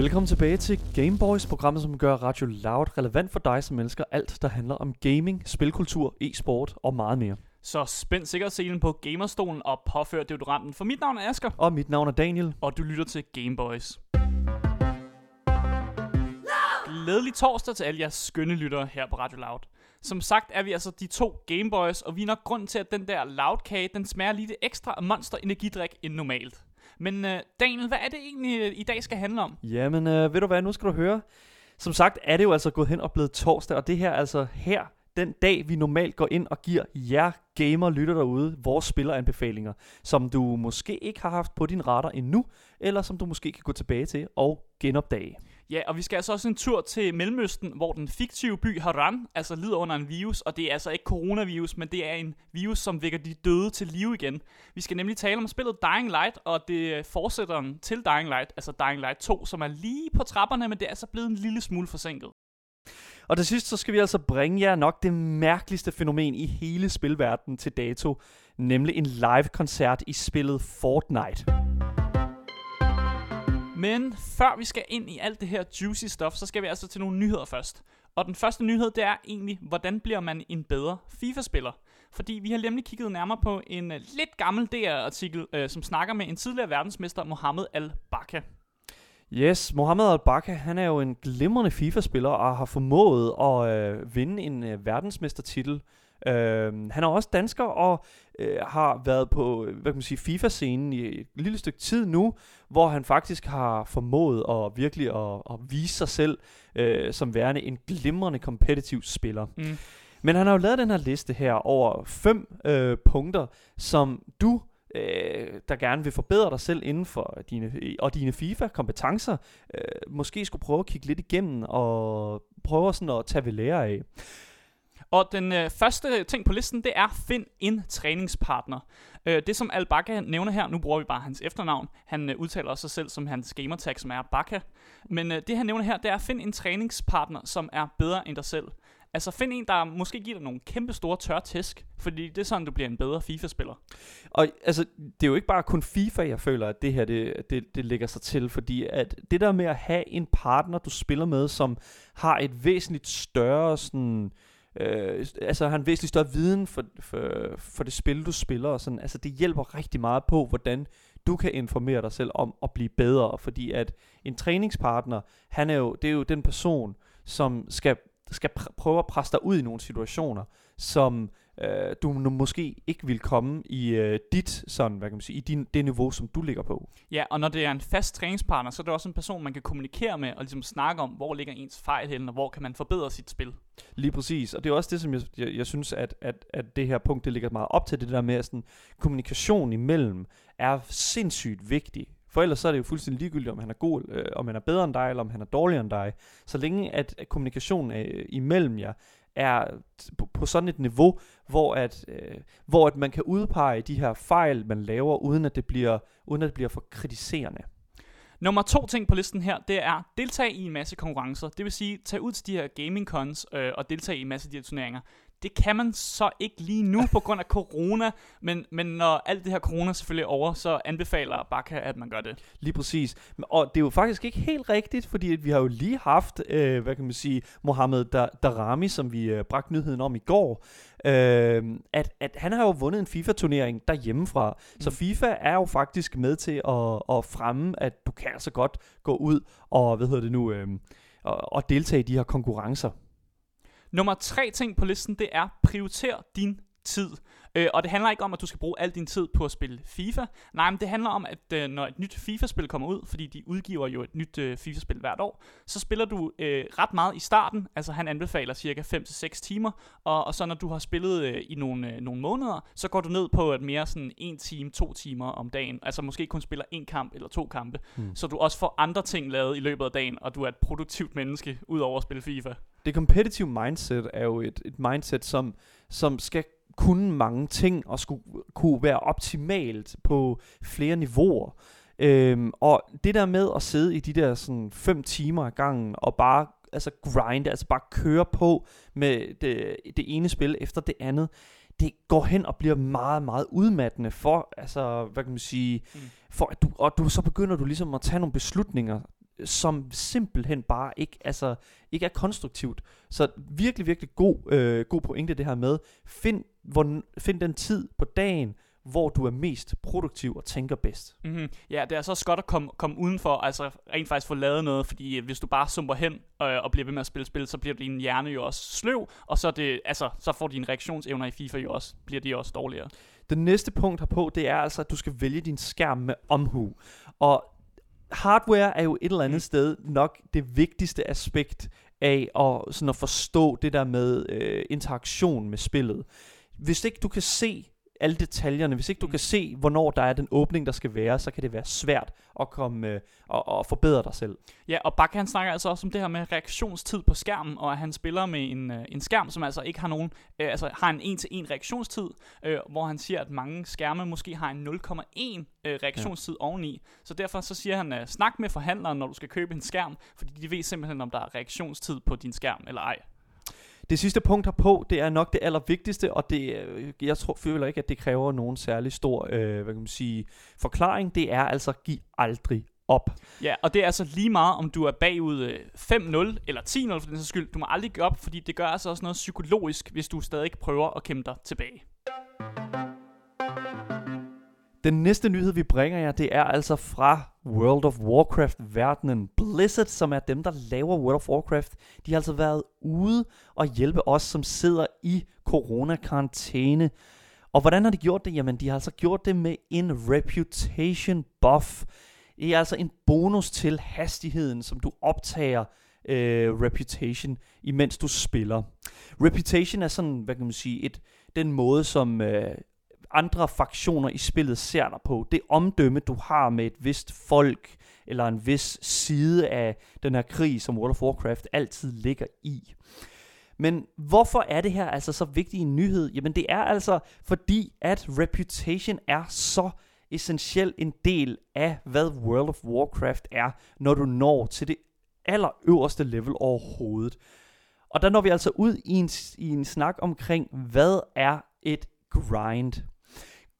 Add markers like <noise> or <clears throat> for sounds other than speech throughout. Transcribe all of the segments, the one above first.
Velkommen tilbage til Gameboys, programmet som gør Radio Loud relevant for dig, som elsker alt, der handler om gaming, spilkultur, e-sport og meget mere. Så spænd sikkerhedsselen på gamerstolen og påfør deodoranten. For mit navn er Asger, Og mit navn er Daniel. og du lytter til Gameboys. Glædelig torsdag til alle jeres skønne lyttere her på Radio Loud. Som sagt er vi altså de to Gameboys, og vi er nok grund til, at den der Loud-kage, den smager lidt ekstra af monster energidrik end normalt. Men øh, Daniel, hvad er det egentlig øh, i dag skal handle om? Jamen, øh, ved du hvad, nu skal du høre. Som sagt er det jo altså gået hen og blevet torsdag, og det her altså her, den dag, vi normalt går ind og giver jer gamer lytter derude vores spilleranbefalinger, som du måske ikke har haft på din radar endnu, eller som du måske kan gå tilbage til og genopdage. Ja, og vi skal altså også en tur til Mellemøsten, hvor den fiktive by Haran altså lider under en virus, og det er altså ikke coronavirus, men det er en virus, som vækker de døde til live igen. Vi skal nemlig tale om spillet Dying Light, og det fortsætter fortsætteren til Dying Light, altså Dying Light 2, som er lige på trapperne, men det er altså blevet en lille smule forsinket. Og til sidst så skal vi altså bringe jer nok det mærkeligste fænomen i hele spilverdenen til dato, nemlig en live-koncert i spillet Fortnite. Men før vi skal ind i alt det her juicy stuff, så skal vi altså til nogle nyheder først. Og den første nyhed, det er egentlig, hvordan bliver man en bedre FIFA-spiller? Fordi vi har nemlig kigget nærmere på en uh, lidt gammel DR-artikel, uh, øh, som snakker med en tidligere verdensmester, Mohamed Al-Bakka. Yes, Mohamed Al-Bakka, han er jo en glimrende FIFA-spiller og har formået at øh, vinde en øh, verdensmestertitel. Øh, han er også dansker og øh, har været på hvad kan man sige, FIFA-scenen i et lille stykke tid nu, hvor han faktisk har formået at virkelig at, at vise sig selv øh, som værende en glimrende competitive spiller. Mm. Men han har jo lavet den her liste her over fem øh, punkter, som du, øh, der gerne vil forbedre dig selv inden for dine, og dine FIFA-kompetencer, øh, måske skulle prøve at kigge lidt igennem og prøve sådan at tage ved lære af. Og den øh, første ting på listen, det er find en træningspartner. Øh, det som Al-Bakka nævner her, nu bruger vi bare hans efternavn, han øh, udtaler også sig selv som hans gamertag, som er Bakka. Men øh, det han nævner her, det er find en træningspartner, som er bedre end dig selv. Altså find en, der måske giver dig nogle kæmpe store tør tæsk, fordi det er sådan, du bliver en bedre FIFA-spiller. Og altså, det er jo ikke bare kun FIFA, jeg føler, at det her det, det, det lægger sig til, fordi at det der med at have en partner, du spiller med, som har et væsentligt større sådan, øh, øh, altså har en væsentlig større viden for, for, for det spil, du spiller, og sådan, altså det hjælper rigtig meget på, hvordan du kan informere dig selv om at blive bedre, fordi at en træningspartner, han er jo, det er jo den person, som skal skal pr- prøve at presse dig ud i nogle situationer, som øh, du måske ikke vil komme i øh, dit sådan, hvad kan man sige, i din, det niveau, som du ligger på. Ja, og når det er en fast træningspartner, så er det også en person, man kan kommunikere med og ligesom snakke om, hvor ligger ens fejl henne, og hvor kan man forbedre sit spil. Lige præcis, og det er også det, som jeg, jeg, jeg synes, at, at, at det her punkt, det ligger meget op til det der med, at sådan, kommunikation imellem er sindssygt vigtig. For ellers så er det jo fuldstændig ligegyldigt, om han er god, øh, om han er bedre end dig, eller om han er dårligere end dig. Så længe at, at kommunikationen øh, imellem jer er på, på sådan et niveau, hvor at, øh, hvor at man kan udpege de her fejl, man laver, uden at det bliver, uden at det bliver for kritiserende. Nummer to ting på listen her, det er deltage i en masse konkurrencer. Det vil sige, tage ud til de her gaming cons øh, og deltage i en masse af de her turneringer. Det kan man så ikke lige nu på grund af corona, men, men når alt det her corona selvfølgelig er over, så anbefaler Bakka, at man gør det. Lige præcis. Og det er jo faktisk ikke helt rigtigt, fordi vi har jo lige haft, øh, hvad kan man sige, Mohammed Darami, som vi øh, bragte nyheden om i går, øh, at, at han har jo vundet en FIFA-turnering derhjemmefra. Mm. Så FIFA er jo faktisk med til at, at fremme, at du kan altså godt gå ud og, hvad hedder det nu, øh, og, og deltage i de her konkurrencer. Nummer tre ting på listen, det er prioriter din tid. Øh, og det handler ikke om, at du skal bruge al din tid på at spille FIFA. Nej, men det handler om, at øh, når et nyt FIFA-spil kommer ud, fordi de udgiver jo et nyt øh, FIFA-spil hvert år, så spiller du øh, ret meget i starten. Altså han anbefaler cirka 5-6 timer. Og, og så når du har spillet øh, i nogle, øh, nogle måneder, så går du ned på et mere sådan 1 time, 2 timer om dagen. Altså måske kun spiller en kamp eller to kampe. Hmm. Så du også får andre ting lavet i løbet af dagen, og du er et produktivt menneske, udover at spille FIFA. Det competitive mindset er jo et, et mindset, som, som skal kunne mange ting og skulle kunne være optimalt på flere niveauer. Øhm, og det der med at sidde i de der sådan fem timer ad gangen og bare altså grind, altså bare køre på med det, det ene spil efter det andet, det går hen og bliver meget, meget udmattende for, altså, hvad kan man sige, mm. for at du, og du, så begynder du ligesom at tage nogle beslutninger, som simpelthen bare ikke, altså, ikke er konstruktivt. Så virkelig, virkelig god, øh, god pointe det her med, find, hvor, find den tid på dagen, hvor du er mest produktiv og tænker bedst. Mm-hmm. Ja, det er så også godt at komme, komme udenfor, altså rent faktisk få lavet noget, fordi øh, hvis du bare sumper hen øh, og bliver ved med at spille spil, så bliver din hjerne jo også sløv, og så, det, altså, så får dine reaktionsevner i FIFA jo også, bliver de også dårligere. Det næste punkt herpå, det er altså, at du skal vælge din skærm med omhu. Og hardware er jo et eller andet mm. sted nok det vigtigste aspekt af at, sådan at forstå det der med øh, interaktion med spillet. Hvis ikke du kan se alle detaljerne. Hvis ikke du mm. kan se, hvornår der er den åbning, der skal være, så kan det være svært at komme øh, og, og forbedre dig selv. Ja, og Bak han snakker altså også om det her med reaktionstid på skærmen, og at han spiller med en, øh, en skærm, som altså ikke har nogen, øh, altså har en en-til-en reaktionstid, øh, hvor han siger, at mange skærme måske har en 0,1 øh, reaktionstid ja. oveni. Så derfor så siger han, øh, snak med forhandleren, når du skal købe en skærm, fordi de ved simpelthen, om der er reaktionstid på din skærm eller ej. Det sidste punkt herpå, det er nok det allervigtigste, og det, øh, jeg tror, føler ikke, at det kræver nogen særlig stor øh, hvad kan man sige, forklaring. Det er altså, giv aldrig op. Ja, og det er altså lige meget, om du er bagud 5-0 øh, eller 10-0 for den sags skyld. Du må aldrig give op, fordi det gør altså også noget psykologisk, hvis du stadig prøver at kæmpe dig tilbage. Den næste nyhed, vi bringer jer, det er altså fra World of Warcraft-verdenen. Blizzard, som er dem, der laver World of Warcraft, de har altså været ude og hjælpe os, som sidder i coronakarantæne. Og hvordan har de gjort det? Jamen, de har altså gjort det med en reputation buff. Det er altså en bonus til hastigheden, som du optager øh, reputation, imens du spiller. Reputation er sådan, hvad kan man sige, et, den måde, som øh, andre fraktioner i spillet ser dig på. Det omdømme, du har med et vist folk, eller en vis side af den her krig, som World of Warcraft altid ligger i. Men hvorfor er det her altså så vigtig en nyhed? Jamen det er altså fordi, at reputation er så essentiel en del af, hvad World of Warcraft er, når du når til det allerøverste level overhovedet. Og der når vi altså ud i en, i en snak omkring, hvad er et grind?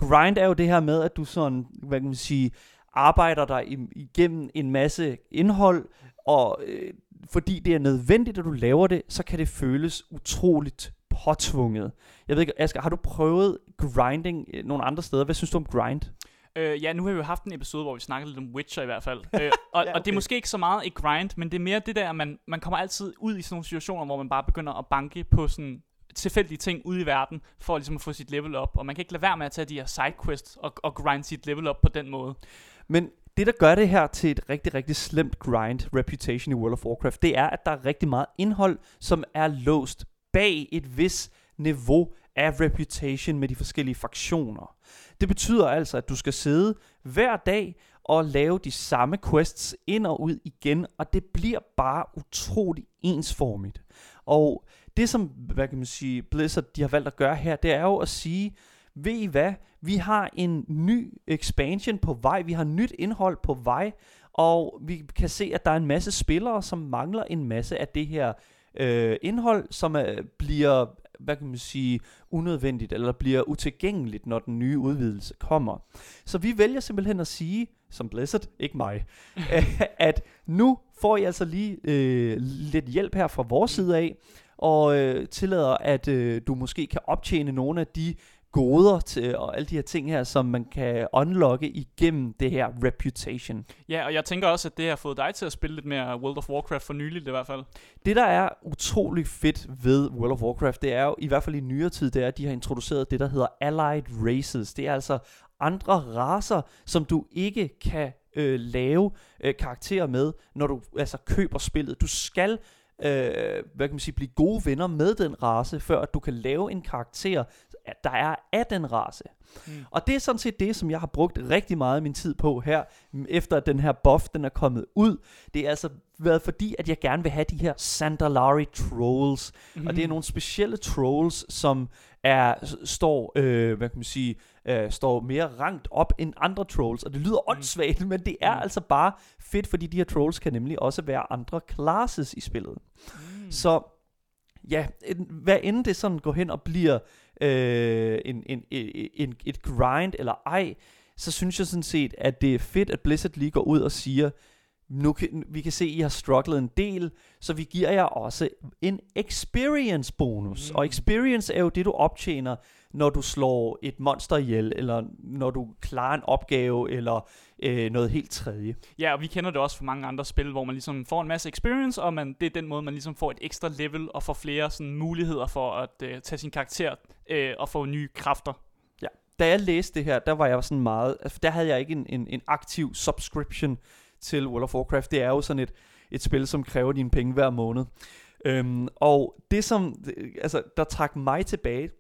Grind er jo det her med, at du sådan, hvad kan man sige, arbejder dig igennem en masse indhold, og øh, fordi det er nødvendigt, at du laver det, så kan det føles utroligt påtvunget. Jeg ved ikke, Asger, har du prøvet grinding øh, nogle andre steder? Hvad synes du om grind? Øh, ja, nu har vi jo haft en episode, hvor vi snakkede lidt om Witcher i hvert fald. <laughs> øh, og, ja, okay. og det er måske ikke så meget et grind, men det er mere det der, man, man kommer altid ud i sådan nogle situationer, hvor man bare begynder at banke på sådan tilfældige ting ude i verden, for ligesom at få sit level op. Og man kan ikke lade være med at tage de her sidequests og, og grind sit level op på den måde. Men det, der gør det her til et rigtig, rigtig slemt grind reputation i World of Warcraft, det er, at der er rigtig meget indhold, som er låst bag et vis niveau af reputation med de forskellige fraktioner. Det betyder altså, at du skal sidde hver dag og lave de samme quests ind og ud igen, og det bliver bare utrolig ensformigt. Og det som, hvad kan man sige, Blizzard de har valgt at gøre her, det er jo at sige, ved I hvad, vi har en ny expansion på vej, vi har nyt indhold på vej, og vi kan se, at der er en masse spillere, som mangler en masse af det her øh, indhold, som er, bliver, hvad kan man sige, unødvendigt, eller bliver utilgængeligt, når den nye udvidelse kommer. Så vi vælger simpelthen at sige, som Blizzard, ikke mig, <laughs> at nu får I altså lige øh, lidt hjælp her fra vores side af, og øh, tillader, at øh, du måske kan optjene nogle af de goder til, og alle de her ting her, som man kan unlocke igennem det her reputation. Ja, og jeg tænker også, at det har fået dig til at spille lidt mere World of Warcraft for nyligt i hvert fald. Det, der er utrolig fedt ved World of Warcraft, det er jo i hvert fald i nyere tid, det er, at de har introduceret det, der hedder Allied Races. Det er altså andre raser, som du ikke kan øh, lave øh, karakterer med, når du altså køber spillet. Du skal øh, hvad kan man sige, blive gode venner med den race, før at du kan lave en karakter, der er af den race. Mm. Og det er sådan set det, som jeg har brugt rigtig meget af min tid på her, efter at den her buff, den er kommet ud. Det er altså været fordi, at jeg gerne vil have de her Sandalari trolls. Mm. Og det er nogle specielle trolls, som er, står, øh, hvad kan man sige, øh, står mere rangt op end andre trolls. Og det lyder mm. åndssvagt, men det er mm. altså bare fedt, fordi de her trolls kan nemlig også være andre classes i spillet. Mm. Så ja, hvad end det sådan går hen og bliver øh, en, en, en, en, et grind eller ej, så synes jeg sådan set, at det er fedt, at Blizzard lige går ud og siger, nu kan, vi kan se, at I har strugglet en del, så vi giver jer også en experience bonus. Mm. Og experience er jo det, du optjener, når du slår et monster ihjel, eller når du klarer en opgave, eller øh, noget helt tredje. Ja, og vi kender det også fra mange andre spil, hvor man ligesom får en masse experience, og man, det er den måde, man ligesom får et ekstra level, og får flere sådan, muligheder for at øh, tage sin karakter øh, og få nye kræfter. Ja, da jeg læste det her, der var jeg sådan meget, altså, der havde jeg ikke en, en, en aktiv subscription til World of Warcraft. Det er jo sådan et, et spil, som kræver dine penge hver måned. Øhm, og det som, altså, der trak mig tilbage,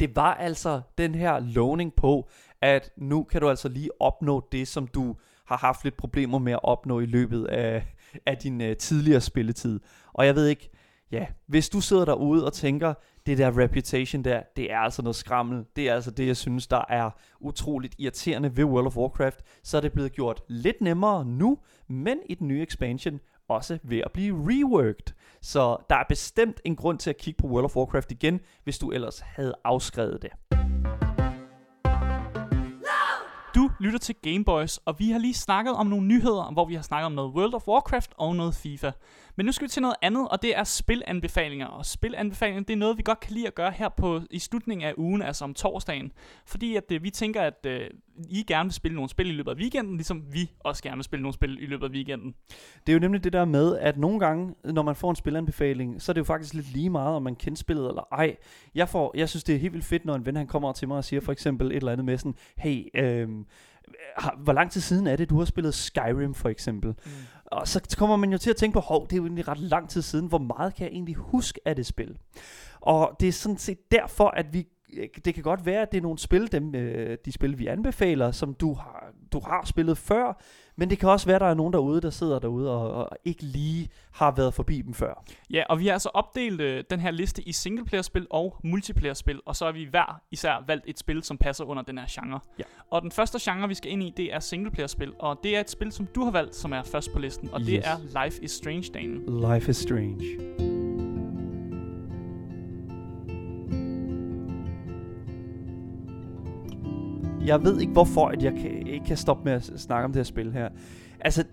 det var altså den her lovning på, at nu kan du altså lige opnå det, som du har haft lidt problemer med at opnå i løbet af, af din uh, tidligere spilletid. Og jeg ved ikke, ja, hvis du sidder derude og tænker, det der reputation der, det er altså noget skrammel. Det er altså det, jeg synes, der er utroligt irriterende ved World of Warcraft. Så er det blevet gjort lidt nemmere nu, men i den nye expansion også ved at blive reworked. Så der er bestemt en grund til at kigge på World of Warcraft igen, hvis du ellers havde afskrevet det. Du lytter til Gameboys, og vi har lige snakket om nogle nyheder, hvor vi har snakket om noget World of Warcraft og noget FIFA. Men nu skal vi til noget andet, og det er spilanbefalinger. Og spilanbefalinger, det er noget, vi godt kan lide at gøre her på, i slutningen af ugen, altså om torsdagen. Fordi at øh, vi tænker, at øh, I gerne vil spille nogle spil i løbet af weekenden, ligesom vi også gerne vil spille nogle spil i løbet af weekenden. Det er jo nemlig det der med, at nogle gange, når man får en spilanbefaling, så er det jo faktisk lidt lige meget, om man kender spillet eller ej. Jeg, får, jeg synes, det er helt vildt fedt, når en ven han kommer til mig og siger for eksempel et eller andet med sådan, hey, øh, hvor lang tid siden er det, du har spillet Skyrim for eksempel? Mm. Og så kommer man jo til at tænke på, hov, det er jo egentlig ret lang tid siden, hvor meget kan jeg egentlig huske af det spil? Og det er sådan set derfor, at vi det kan godt være, at det er nogle spil, dem, øh, de spil, vi anbefaler, som du har, du har spillet før, men det kan også være, at der er nogen derude, der sidder derude og, og ikke lige har været forbi dem før. Ja, og vi har altså opdelt øh, den her liste i singleplayer-spil og multiplayer-spil, og så har vi hver især valgt et spil, som passer under den her genre. Ja. Og den første genre, vi skal ind i, det er singleplayer-spil, og det er et spil, som du har valgt, som er først på listen, og yes. det er Life is Strange, Daniel. Life is Strange. Jeg ved ikke hvorfor, at jeg kan, ikke kan stoppe med at snakke om det her spil her. Altså,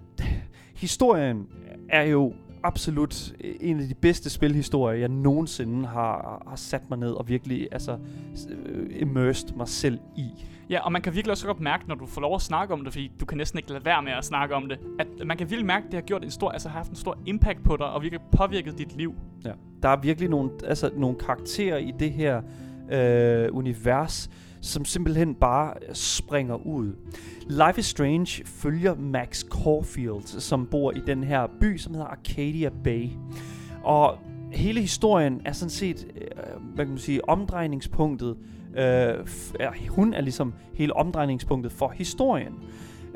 historien er jo absolut en af de bedste spilhistorier, jeg nogensinde har, har sat mig ned og virkelig altså, immersed mig selv i. Ja, og man kan virkelig også godt mærke, når du får lov at snakke om det, fordi du kan næsten ikke lade være med at snakke om det, at man kan virkelig mærke, at det har gjort en stor, altså har haft en stor impact på dig, og virkelig påvirket dit liv. Ja. Der er virkelig nogle, altså, nogle karakterer i det her øh, univers, som simpelthen bare springer ud. Life is Strange følger Max Caulfield, som bor i den her by, som hedder Arcadia Bay. Og hele historien er sådan set, øh, hvad kan man sige, omdrejningspunktet. Øh, hun er ligesom hele omdrejningspunktet for historien.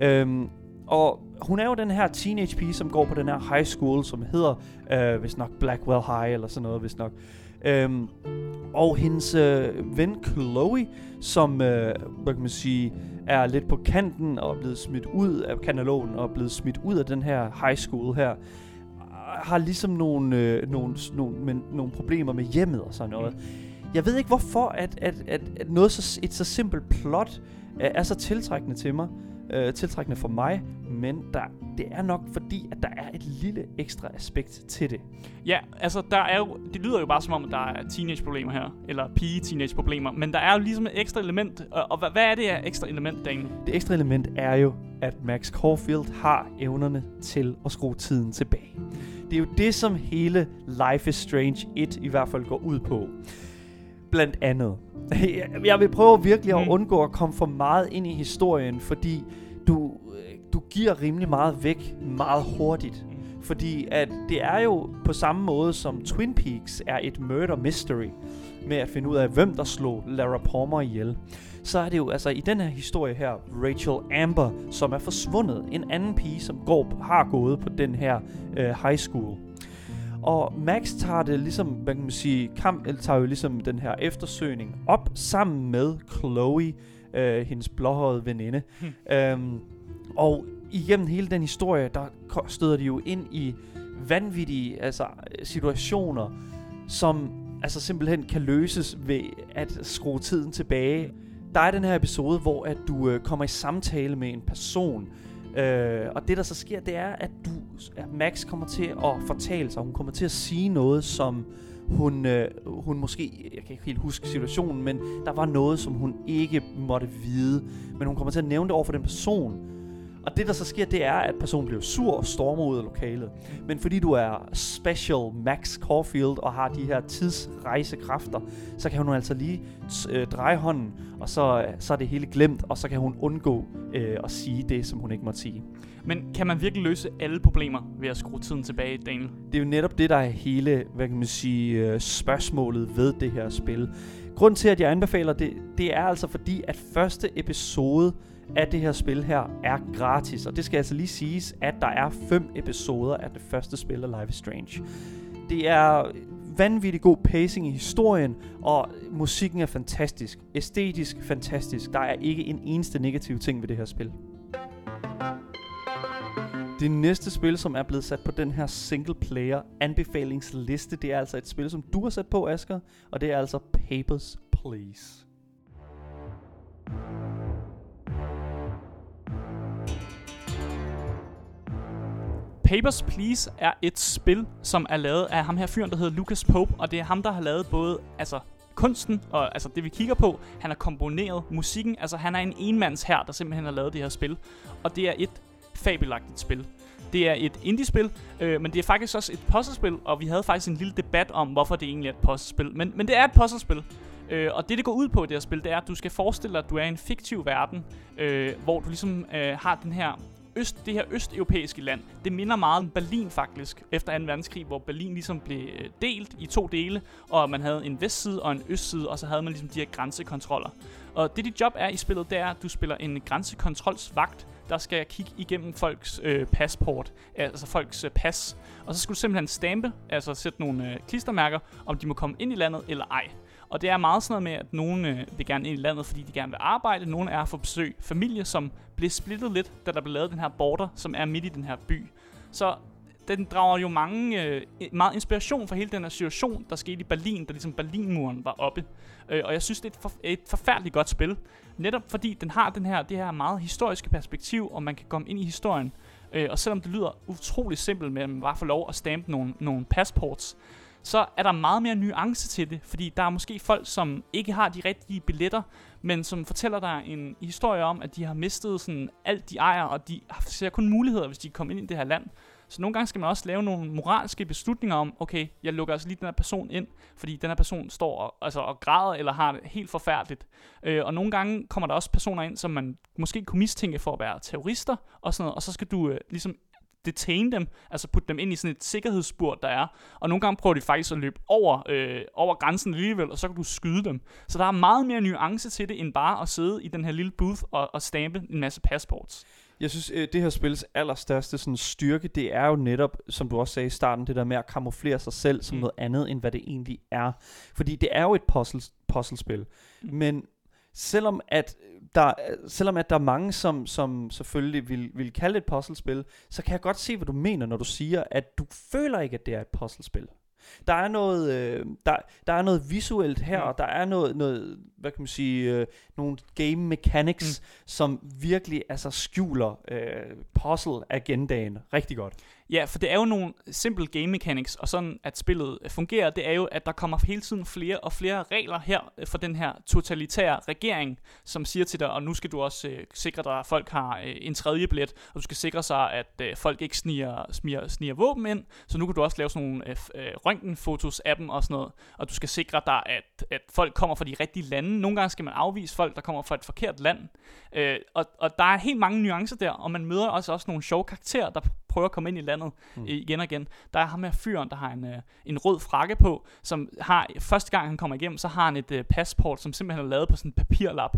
Øhm, og hun er jo den her teenage pige, som går på den her high school, som hedder, øh, hvis nok Blackwell High, eller sådan noget, hvis nok. Øhm, og hendes øh, ven Chloe, som øh, hvad kan man sige, er lidt på kanten og er blevet smidt ud af kanalogen og er blevet smidt ud af den her high school her, har ligesom nogle, øh, nogle, nogle, men, nogle problemer med hjemmet og sådan noget. Jeg ved ikke hvorfor, at, at, at, at noget så, et så simpelt plot er så tiltrækkende til mig øh, tiltrækkende for mig, men der, det er nok fordi, at der er et lille ekstra aspekt til det. Ja, altså der er jo, det lyder jo bare som om, at der er teenage-problemer her, eller pige-teenage-problemer, men der er jo ligesom et ekstra element, og, og hvad, hvad er det her ekstra element, Daniel? Det ekstra element er jo, at Max Caulfield har evnerne til at skrue tiden tilbage. Det er jo det, som hele Life is Strange 1 i hvert fald går ud på. Blandt andet. <laughs> Jeg vil prøve virkelig at mm. undgå at komme for meget ind i historien, fordi du, du giver rimelig meget væk meget hurtigt. Mm. Fordi at det er jo på samme måde som Twin Peaks er et murder mystery med at finde ud af, hvem der slog Lara Palmer ihjel. Så er det jo altså i den her historie her, Rachel Amber, som er forsvundet. En anden pige, som går, har gået på den her øh, high school. Og Max tager det ligesom, hvad kan man sige, kamp, eller tager jo ligesom den her eftersøgning op sammen med Chloe, øh, hendes blåhårede veninde. Hmm. Øhm, og igennem hele den historie, der støder de jo ind i vanvittige altså, situationer, som altså simpelthen kan løses ved at skrue tiden tilbage. Der er den her episode, hvor at du øh, kommer i samtale med en person, Øh, og det der så sker, det er, at du, at Max kommer til at fortælle sig, hun kommer til at sige noget, som hun, øh, hun måske, jeg kan ikke helt huske situationen, men der var noget, som hun ikke måtte vide, men hun kommer til at nævne det over for den person, og det der så sker, det er, at personen bliver sur og stormer ud af lokalet. Men fordi du er special Max Caulfield og har de her tidsrejsekræfter, så kan hun altså lige øh, dreje hånden, og så, så er det hele glemt, og så kan hun undgå øh, at sige det, som hun ikke måtte sige. Men kan man virkelig løse alle problemer ved at skrue tiden tilbage, Daniel? Det er jo netop det, der er hele hvad kan man sige, øh, spørgsmålet ved det her spil grund til, at jeg anbefaler det, det er altså fordi, at første episode af det her spil her er gratis. Og det skal altså lige siges, at der er fem episoder af det første spil af Life is Strange. Det er vanvittig god pacing i historien, og musikken er fantastisk. Æstetisk fantastisk. Der er ikke en eneste negativ ting ved det her spil. Det næste spil, som er blevet sat på den her single player anbefalingsliste, det er altså et spil, som du har sat på, Asker, og det er altså Papers, Please. Papers, Please er et spil, som er lavet af ham her fyren, der hedder Lucas Pope, og det er ham, der har lavet både altså, kunsten, og altså det vi kigger på, han har komponeret musikken, altså han er en enmands her, der simpelthen har lavet det her spil, og det er et fabelagtigt spil. Det er et indie-spil, øh, men det er faktisk også et puzzlespil, og vi havde faktisk en lille debat om, hvorfor det egentlig er et puzzlespil. Men, men det er et puzzlespil, øh, og det, det går ud på i det her spil, det er, at du skal forestille dig, at du er i en fiktiv verden, øh, hvor du ligesom øh, har den her øst, det her østeuropæiske land, det minder meget om Berlin faktisk, efter 2. verdenskrig, hvor Berlin ligesom blev øh, delt i to dele, og man havde en vestside og en østside, og så havde man ligesom de her grænsekontroller. Og det dit job er i spillet, det er, at du spiller en grænsekontrolsvagt, der skal jeg kigge igennem folks øh, passport, altså folks øh, pas. Og så skal du simpelthen stampe, altså sætte nogle øh, klistermærker, om de må komme ind i landet eller ej. Og det er meget sådan noget med, at nogen øh, vil gerne ind i landet, fordi de gerne vil arbejde. Nogle er for besøg familie, som blev splittet lidt, da der blev lavet den her border, som er midt i den her by. Så den drager jo mange, øh, meget inspiration fra hele den her situation, der skete i Berlin, da ligesom Berlinmuren var oppe. Øh, og jeg synes, det er et, for, et forfærdeligt godt spil. Netop fordi den har den her, det her meget historiske perspektiv, og man kan komme ind i historien. Øh, og selvom det lyder utrolig simpelt med, at man bare får lov at stampe nogle, nogle passports, så er der meget mere nuance til det, fordi der er måske folk, som ikke har de rigtige billetter, men som fortæller dig en historie om, at de har mistet sådan alt de ejer, og de ser kun muligheder, hvis de kommer ind i det her land. Så nogle gange skal man også lave nogle moralske beslutninger om, okay, jeg lukker altså lige den her person ind, fordi den her person står og, altså, og græder eller har det helt forfærdeligt. Øh, og nogle gange kommer der også personer ind, som man måske kunne mistænke for at være terrorister og sådan noget, og så skal du øh, ligesom detain dem, altså putte dem ind i sådan et sikkerhedsspurt, der er. Og nogle gange prøver de faktisk at løbe over, øh, over grænsen alligevel, og så kan du skyde dem. Så der er meget mere nuance til det, end bare at sidde i den her lille booth og, og stampe en masse passports. Jeg synes, øh, det her spils allerstørste sådan, styrke, det er jo netop, som du også sagde i starten, det der med at kamuflere sig selv som mm. noget andet, end hvad det egentlig er. Fordi det er jo et puzzle, puzzlespil. Mm. Men selvom at der, selvom at der er mange, som, som selvfølgelig vil, vil kalde det et puzzlespil, så kan jeg godt se, hvad du mener, når du siger, at du føler ikke, at det er et puzzlespil. Der er noget, øh, der, der er noget visuelt her, mm. og der er noget, noget hvad kan man sige, øh, nogle game mechanics, mm. som virkelig altså skjuler øh, puzzle-agendaen rigtig godt. Ja, for det er jo nogle simple game mechanics, og sådan at spillet øh, fungerer, det er jo, at der kommer hele tiden flere og flere regler her øh, for den her totalitære regering, som siger til dig, og nu skal du også øh, sikre dig, at folk har øh, en tredje billet, og du skal sikre sig, at øh, folk ikke sniger, sniger, sniger våben ind, så nu kan du også lave sådan nogle øh, øh, røntgenfotos af dem og sådan noget, og du skal sikre dig, at, at folk kommer fra de rigtige lande. Nogle gange skal man afvise folk, der kommer fra et forkert land, øh, og, og der er helt mange nuancer der, og man møder også, også nogle sjove karakterer, der prøver at komme ind i landet mm. igen og igen. Der er ham her fyren, der har en, øh, en rød frakke på, som har, første gang han kommer igennem, så har han et øh, passport, som simpelthen er lavet på sådan en papirlap.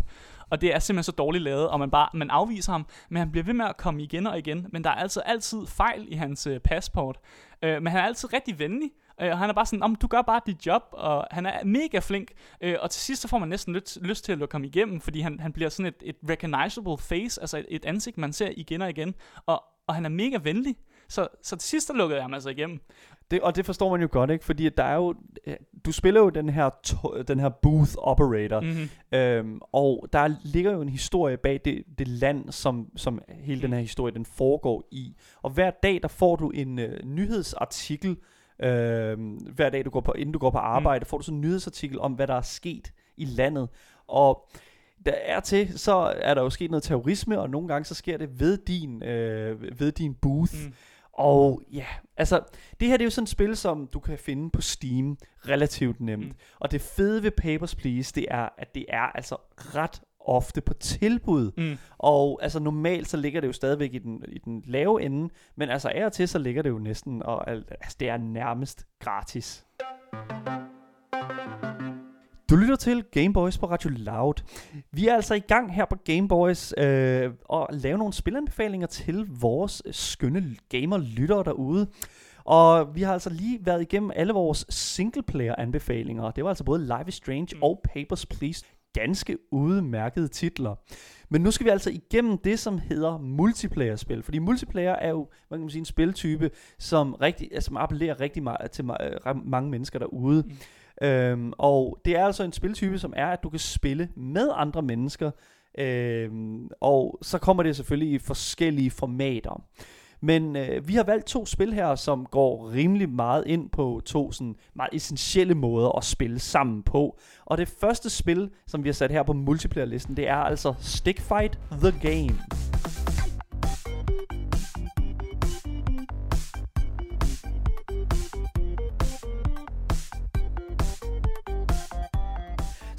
Og det er simpelthen så dårligt lavet, og man bare man afviser ham, men han bliver ved med at komme igen og igen. Men der er altså altid fejl i hans øh, passport. Øh, men han er altid rigtig venlig, øh, og han er bare sådan, om du gør bare dit job, og han er mega flink, øh, og til sidst så får man næsten lyst, lyst til at lukke ham igennem, fordi han, han bliver sådan et, et recognizable face, altså et, et ansigt, man ser igen og igen, og, og han er mega venlig. Så, så til sidst, lukkede jeg mig altså igennem. Det, og det forstår man jo godt, ikke? Fordi der er jo, øh, du spiller jo den her, to, den her booth operator, Mm-hmm. øhm, og der ligger jo en historie bag det, det land, som, som hele den her historie den foregår i. Og hver dag, der får du en øh, nyhedsartikel, øh, hver dag, du går på, inden du går på arbejde, får du sådan en nyhedsartikel om, hvad der er sket i landet. Og der er til, så er der jo sket noget terrorisme, og nogle gange så sker det ved din, øh, ved din booth. Mm. Og ja, altså, det her det er jo sådan et spil, som du kan finde på Steam relativt nemt. Mm. Mm. Og det fede ved Papers, Please, det er, at det er altså ret ofte på tilbud. Mm. Og altså normalt så ligger det jo stadigvæk i den, i den lave ende, men altså af og til så ligger det jo næsten, og al- altså det er nærmest gratis. Du lytter til Gameboys på Radio Loud. Vi er altså i gang her på Gameboys øh, og lave nogle spilanbefalinger til vores skønne gamer-lyttere derude. Og vi har altså lige været igennem alle vores singleplayer-anbefalinger. Det var altså både Life is Strange Mm. og Papers, Please. Ganske udmærkede titler. Men nu skal vi altså igennem det, som hedder multiplayer-spil. Fordi multiplayer er jo hvad kan man sige, en spiltype, som, rigtig, altså, som appellerer rigtig meget til ma- mange mennesker derude. Mm. Øhm, og det er altså en spiltype, som er, at du kan spille med andre mennesker. Øhm, og så kommer det selvfølgelig i forskellige formater. Men øh, vi har valgt to spil her, som går rimelig meget ind på to sådan meget essentielle måder at spille sammen på. Og det første spil, som vi har sat her på multiplayer-listen, det er altså Stick Fight The Game.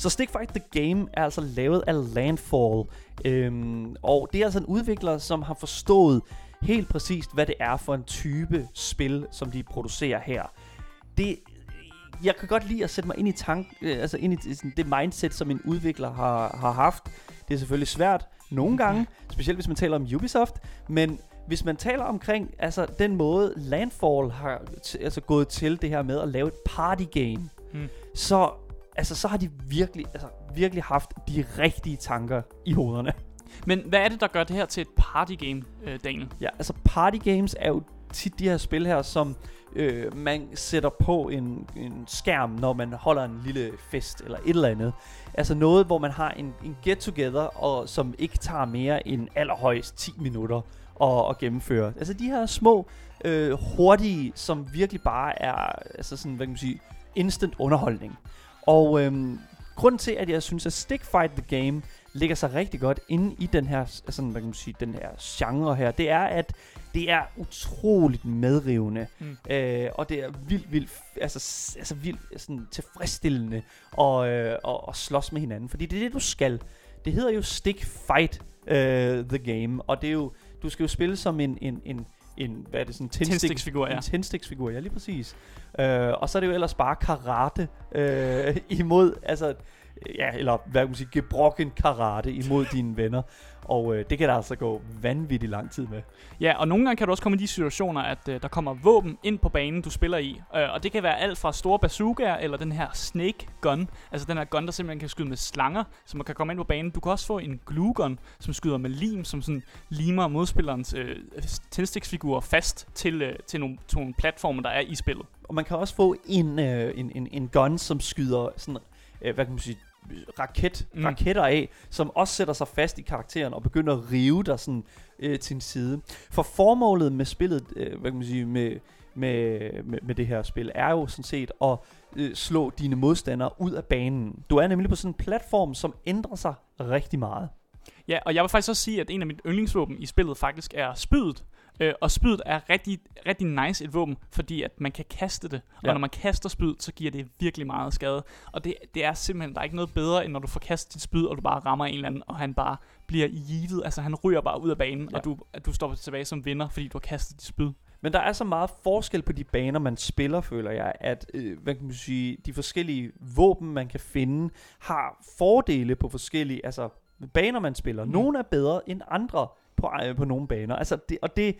Så Stick Fight The Game er altså lavet af Landfall. Øhm, og det er altså en udvikler, som har forstået helt præcist, hvad det er for en type spil, som de producerer her. Det, jeg kan godt lide at sætte mig ind i tank, øh, altså ind i det mindset, som en udvikler har, har haft. Det er selvfølgelig svært nogle gange, specielt hvis man taler om Ubisoft, men hvis man taler omkring altså den måde Landfall har altså gået til det her med at lave et party game, Mm. så altså så har de virkelig altså virkelig haft de rigtige tanker i hovederne. Men hvad er det, der gør det her til et partygame, øh, Daniel? Ja, altså party games er jo tit de her spil her, som øh, man sætter på en, en skærm, når man holder en lille fest eller et eller andet. Altså noget, hvor man har en, en get-together, og som ikke tager mere end allerhøjst 10 minutter at, at gennemføre. Altså de her små, øh, hurtige, som virkelig bare er altså sådan, hvad kan man sige, instant underholdning. Og øhm, grunden til, at jeg synes, at Stick Fight the Game ligger sig rigtig godt inde i den her, altså, hvad kan man sige, den her genre her, det er, at det er utroligt medrivende. Mm. Øh, og det er vildt, vildt, altså, altså vildt sådan tilfredsstillende at, øh, at, at slås med hinanden. Fordi det er det, du skal. Det hedder jo Stick Fight øh, the Game, og det er jo, du skal jo spille som en, en, en, en hvad er det, sådan en tændstik, Tændstiksfigur, ja. en tændstiksfigur, ja lige præcis. Øh, og så er det jo ellers bare karate øh, imod, altså, ja, eller hvad kan man sige, gebrokken karate imod dine venner. Og øh, det kan der altså gå vanvittigt lang tid med. Ja, og nogle gange kan du også komme i de situationer, at øh, der kommer våben ind på banen, du spiller i. Øh, og det kan være alt fra store bazookaer, eller den her snake gun. Altså den her gun, der simpelthen kan skyde med slanger, som man kan komme ind på banen. Du kan også få en glue gun, som skyder med lim, som sådan limer modspillerens øh, tændstiksfigur fast til, øh, til, nogle, til nogle platformer, der er i spillet. Og man kan også få en, øh, en, en, en gun, som skyder sådan, øh, hvad kan man sige, raket, Mm. raketter af, som også sætter sig fast i karakteren og begynder at rive dig sådan øh, til en side. For formålet med spillet, øh, hvad kan man sige, med, med, med, med det her spil, er jo sådan set at øh, slå dine modstandere ud af banen. Du er nemlig på sådan en platform, som ændrer sig rigtig meget. Ja, og jeg vil faktisk også sige, at en af mine yndlingsvåben i spillet faktisk er spydet. Øh, og spydet er rigtig, rigtig nice et våben, fordi at man kan kaste det. Ja. Og når man kaster spyd, så giver det virkelig meget skade. Og det, det er simpelthen, der er ikke noget bedre, end når du får kastet dit spyd, og du bare rammer en eller anden, og han bare bliver givet. Altså han ryger bare ud af banen, ja. Og du, du står tilbage som vinder, fordi du har kastet dit spyd. Men der er så meget forskel på de baner, man spiller, føler jeg, at øh, hvad kan man sige, de forskellige våben, man kan finde, har fordele på forskellige altså, baner, man spiller. Mm. Nogle er bedre end andre på, øh, på nogle baner. Altså, det, og det,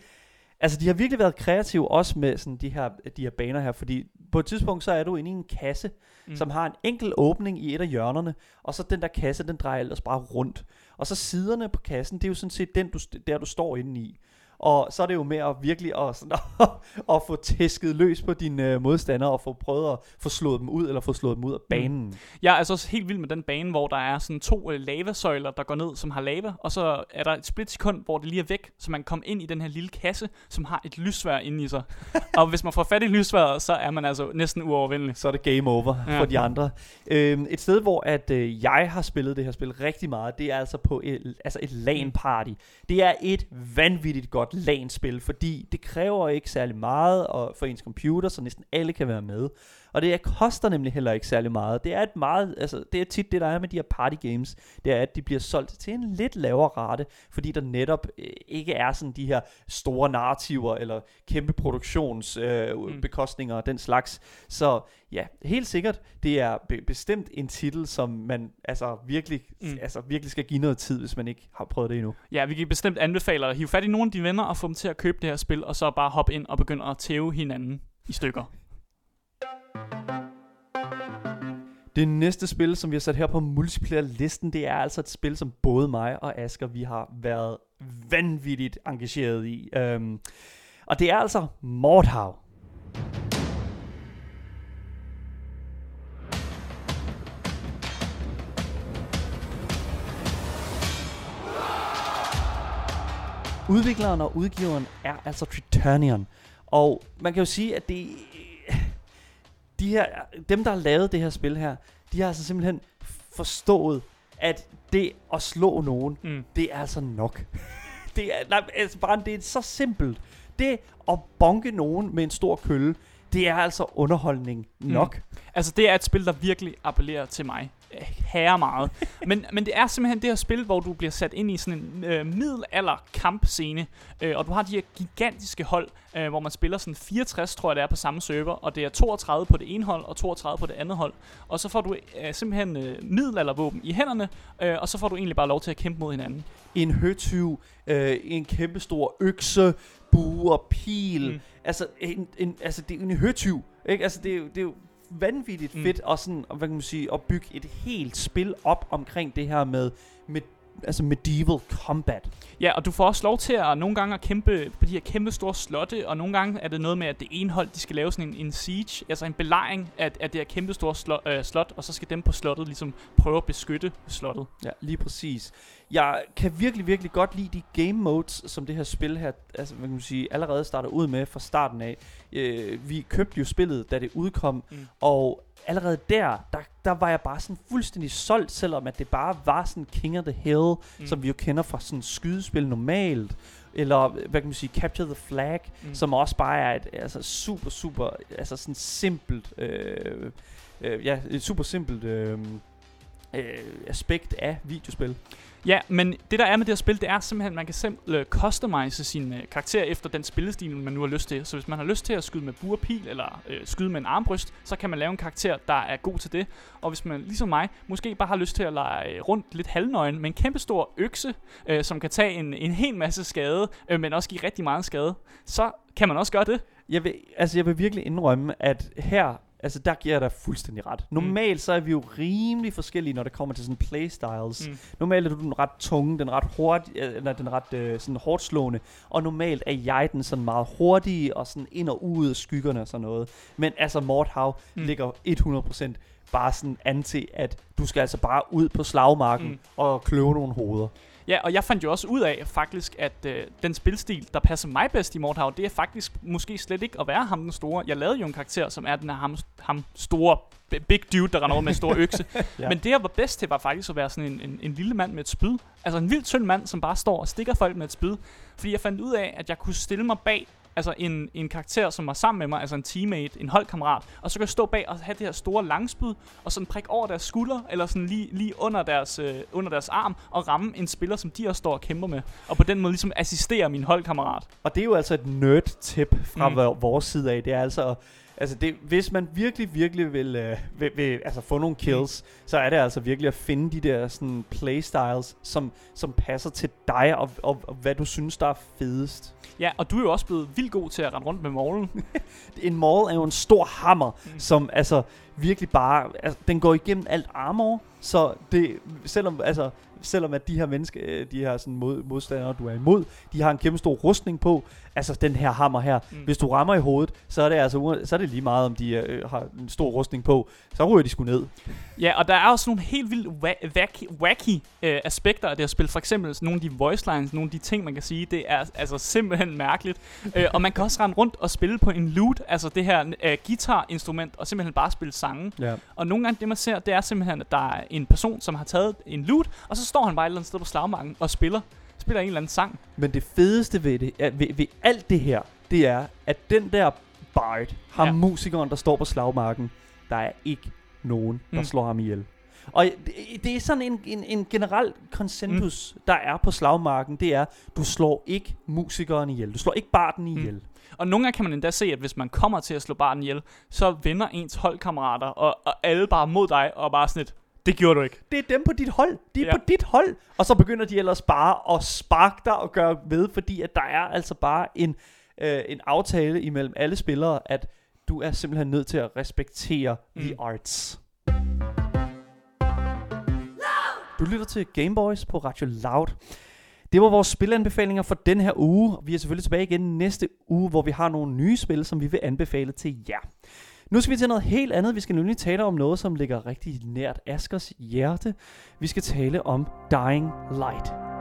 altså, de har virkelig været kreative også med sådan, de, her, de her baner her, fordi på et tidspunkt, så er du inde i en kasse, Mm. som har en enkel åbning i et af hjørnerne, og så den der kasse, den drejer ellers bare rundt. Og så siderne på kassen, det er jo sådan set den, du, der du står inde i. Og så er det jo med at virkelig at, sådan, <laughs> at, få tæsket løs på dine øh, modstandere, og få prøvet at få slået dem ud, eller få slået dem ud af banen. Mm. Jeg er altså også helt vild med den bane, hvor der er sådan to øh, lavasøjler, der går ned, som har lava, og så er der et splitsekund, hvor det lige er væk, så man kan komme ind i den her lille kasse, som har et lysvær inde i sig. <laughs> og hvis man får fat i lysværet, så er man altså næsten uovervindelig. Så er det game over ja. for de andre. Øhm, et sted, hvor at øh, jeg har spillet det her spil rigtig meget, det er altså på et, altså et LAN-party. Det er et vanvittigt godt LAN-spil, fordi det kræver ikke særlig meget og for ens computer, så næsten alle kan være med. Og det koster nemlig heller ikke særlig meget. Det er et meget, altså det er tit det, der er med de her party games, det er, at de bliver solgt til en lidt lavere rate, fordi der netop øh, ikke er sådan de her store narrativer, eller kæmpe produktionsbekostninger øh, mm. og den slags. Så ja, helt sikkert, det er be- bestemt en titel, som man altså virkelig, mm. altså virkelig skal give noget tid, hvis man ikke har prøvet det endnu. Ja, vi kan bestemt anbefale at hive fat i nogle af dine venner og få dem til at købe det her spil, og så bare hoppe ind og begynde at tæve hinanden i stykker. Det næste spil, som vi har sat her på multiplayer-listen, det er altså et spil, som både mig og Asker, vi har været vanvittigt engageret i. Um, og det er altså Mordhav. Udvikleren og udgiveren er altså Triturnion. Og man kan jo sige, at det de her, dem der har lavet det her spil her, de har altså simpelthen forstået, at det at slå nogen, mm. det er altså nok. <laughs> det er, nej, altså bare, det er så simpelt. Det at bonke nogen med en stor kølle, det er altså underholdning nok. Mm. Altså det er et spil, der virkelig appellerer til mig herre meget. men, men det er simpelthen det her spil, hvor du bliver sat ind i sådan en øh, middelalder kampscene, øh, og du har de her gigantiske hold, øh, hvor man spiller sådan 64, tror jeg det er, på samme server, og det er 32 på det ene hold, og 32 på det andet hold. Og så får du øh, simpelthen øh, middelaldervåben i hænderne, øh, og så får du egentlig bare lov til at kæmpe mod hinanden. En høtyv, øh, en kæmpestor økse, bue og pil, mm. altså, en, en, altså det er en høtyv, ikke? Altså det er, det er jo vanvittigt mm. fedt og sådan, hvad kan man sige, at bygge et helt spil op omkring det her med, med altså medieval combat. Ja, og du får også lov til at nogle gange at kæmpe på de her kæmpe store slotte, og nogle gange er det noget med, at det ene hold, de skal lave sådan en, en siege, altså en belejring af, af det her kæmpe store slot, øh, slot, og så skal dem på slottet ligesom prøve at beskytte slottet. Ja, lige præcis. Jeg kan virkelig, virkelig godt lide de game modes, som det her spil her, altså hvad kan man sige, allerede starter ud med fra starten af. Øh, vi købte jo spillet, da det udkom, mm. og allerede der, der, der var jeg bare sådan fuldstændig solgt, selvom at det bare var sådan King of the Hill, mm. som vi jo kender fra sådan skydespil normalt, eller hvad kan man sige, Capture the Flag, mm. som også bare er et altså, super, super, altså sådan simpelt, øh, øh, ja, et super simpelt øh, øh, aspekt af videospil. Ja, men det der er med det her spil, det er simpelthen, at man kan simpelthen øh, customize sin øh, karakter efter den spillestil, man nu har lyst til. Så hvis man har lyst til at skyde med burpil eller øh, skyde med en armbryst, så kan man lave en karakter, der er god til det. Og hvis man, ligesom mig, måske bare har lyst til at lege øh, rundt lidt halvnøgen med en kæmpe stor økse, øh, som kan tage en, en hel masse skade, øh, men også give rigtig meget skade, så kan man også gøre det. Jeg vil, altså jeg vil virkelig indrømme, at her Altså, der giver jeg dig fuldstændig ret. Mm. Normalt mm. så er vi jo rimelig forskellige, når det kommer til sådan playstyles. Mm. Normalt er du den ret tunge, den ret hurtig, eller den ret øh, sådan hårdt slående. Og normalt er jeg den sådan meget hurtige, og sådan ind og ud af skyggerne og sådan noget. Men altså, Mordhav mm. ligger 100% bare sådan an til, at du skal altså bare ud på slagmarken mm. og kløve nogle hoveder. Ja, og jeg fandt jo også ud af faktisk, at øh, den spilstil, der passer mig bedst i Mordhav, det er faktisk måske slet ikke at være ham den store. Jeg lavede jo en karakter, som er den her ham, ham store big dude, der render over med en stor økse. <laughs> ja. Men det, jeg var bedst til, var faktisk at være sådan en, en, en lille mand med et spyd. Altså en vildt tynd mand, som bare står og stikker folk med et spyd. Fordi jeg fandt ud af, at jeg kunne stille mig bag altså en, en karakter, som var sammen med mig, altså en teammate, en holdkammerat, og så kan jeg stå bag og have det her store langspyd, og sådan prikke over deres skulder, eller sådan lige, lige under, deres, øh, under deres arm, og ramme en spiller, som de også står og kæmper med, og på den måde ligesom assistere min holdkammerat. Og det er jo altså et nerd-tip fra mm. vores side af, det er altså Altså, det, hvis man virkelig, virkelig vil, øh, vil, vil altså få nogle kills, mm. så er det altså virkelig at finde de der sådan playstyles, som, som passer til dig, og, og, og hvad du synes, der er fedest. Ja, og du er jo også blevet vildt god til at rende rundt med maulen. <laughs> en maul er jo en stor hammer, mm. som altså virkelig bare, altså, den går igennem alt armor, Så det, selvom, altså, selvom at de her mennesker, øh, de her sådan mod, modstandere, du er imod, de har en kæmpe stor rustning på, altså den her hammer her, mm. hvis du rammer i hovedet, så er det altså så er det lige meget, om de øh, har en stor rustning på, så ryger de sgu ned. Ja, og der er også nogle helt vildt wa- wacky, wacky øh, aspekter af det at spille. For eksempel nogle af de voice lines, nogle af de ting, man kan sige, det er altså simpelthen mærkeligt. øh, og man kan også rende rundt og spille på en lute, altså det her øh, guitar-instrument, og simpelthen bare spille sange. Ja. Og nogle gange det, man ser, det er simpelthen, at der er en person, som har taget en lute, og så står han bare et eller andet sted på slagmarken og spiller spiller en eller anden sang. Men det fedeste ved, det, er, ved, ved alt det her, det er, at den der bard, ham Ja. musikeren, der står på slagmarken, der er ikke nogen, der Mm. mm. slår ham ihjel. Og det, det er sådan en, en, en generel konsensus, mm. der er på slagmarken, det er, du slår ikke musikeren ihjel. Du slår ikke barden ihjel. Mm. Og nogle gange kan man endda se, at hvis man kommer til at slå barnen ihjel, så vender ens holdkammerater, og, og alle bare mod dig, og bare sådan et, det gjorde du ikke. Det er dem på dit hold. De er Ja. på dit hold. Og så begynder de ellers bare at sparke dig og gøre ved, fordi at der er altså bare en, øh, en aftale imellem alle spillere, at du er simpelthen nødt til at respektere mm. the arts. Du lytter til Gameboys på Radio Loud. Det var vores spilanbefalinger for den her uge. Vi er selvfølgelig tilbage igen næste uge, hvor vi har nogle nye spil, som vi vil anbefale til jer. Nu skal vi til noget helt andet. Vi skal nemlig tale om noget, som ligger rigtig nært Askers hjerte. Vi skal tale om Dying Light.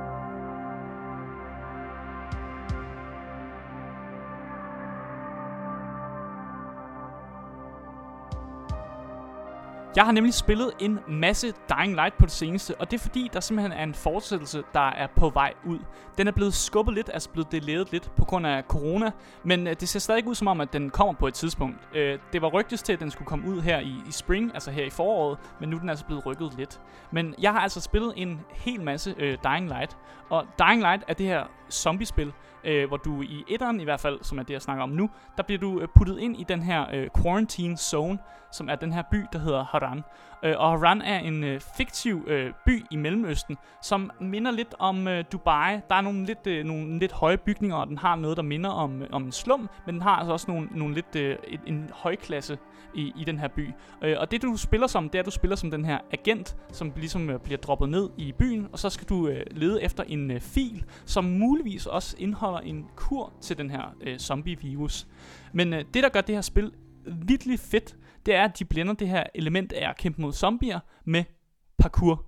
Jeg har nemlig spillet en masse Dying Light på det seneste, og det er fordi, der simpelthen er en fortsættelse, der er på vej ud. Den er blevet skubbet lidt, altså blevet delayet lidt på grund af corona, men øh, det ser stadig ud som om, at den kommer på et tidspunkt. Øh, det var rygtes til, at den skulle komme ud her i, i spring, altså her i foråret, men nu er den altså blevet rykket lidt. Men jeg har altså spillet en hel masse øh, Dying Light, og Dying Light er det her zombiespil, øh, hvor du i etteren i hvert fald, som er det, jeg snakker om nu, der bliver du øh, puttet ind i den her øh, quarantine zone, som er den her by, der hedder Haran. Øh, og Haran er en øh, fiktiv øh, by i Mellemøsten, som minder lidt om øh, Dubai. Der er nogle lidt, øh, nogle lidt høje bygninger, og den har noget, der minder om, øh, om en slum, men den har altså også nogle, nogle lidt, øh, en, en højklasse i, i den her by. Øh, og det du spiller som, det er, at du spiller som den her agent, som ligesom øh, bliver droppet ned i byen, og så skal du øh, lede efter en øh, fil, som muligvis også indeholder en kur til den her øh, zombie-virus. Men øh, det, der gør det her spil virkelig fedt, det er, at de blander det her element af at kæmpe mod zombier med parkour.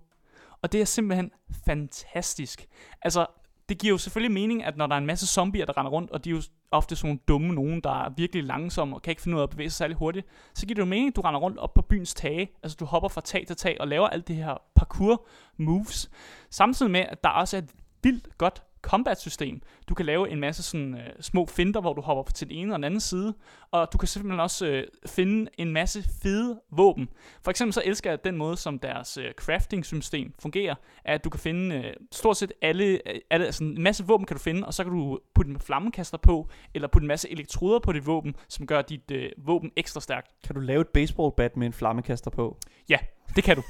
Og det er simpelthen fantastisk. Altså, det giver jo selvfølgelig mening, at når der er en masse zombier, der render rundt, og de er jo ofte sådan nogle dumme nogen, der er virkelig langsomme og kan ikke finde ud af at bevæge sig særlig hurtigt, så giver det jo mening, at du render rundt op på byens tage. Altså, du hopper fra tag til tag og laver alt det her parkour moves. Samtidig med, at der også er et vildt godt combat-system. Du kan lave en masse sådan øh, små finter, hvor du hopper til den ene og den anden side, og du kan simpelthen også øh, finde en masse fede våben. For eksempel så elsker jeg den måde, som deres øh, crafting-system fungerer, at du kan finde øh, stort set alle, øh, alle altså en masse våben kan du finde, og så kan du putte en flammekaster på, eller putte en masse elektroder på dit våben, som gør dit øh, våben ekstra stærkt. Kan du lave et baseballbat med en flammekaster på? Ja, det kan du.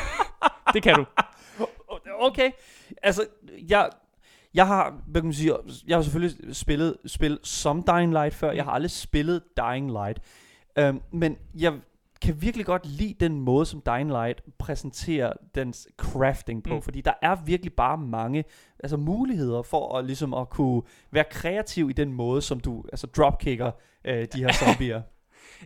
<laughs> det kan du. Okay. Altså, jeg, jeg har, hvad kan man sige, jeg har selvfølgelig spillet spil som Dying Light før. Jeg har aldrig spillet Dying Light. Um, men jeg kan virkelig godt lide den måde, som Dying Light præsenterer dens crafting på. Mm. Mm. Fordi der er virkelig bare mange altså, muligheder for at, ligesom, at kunne være kreativ i den måde, som du altså, dropkicker øh, de her <laughs> zombier.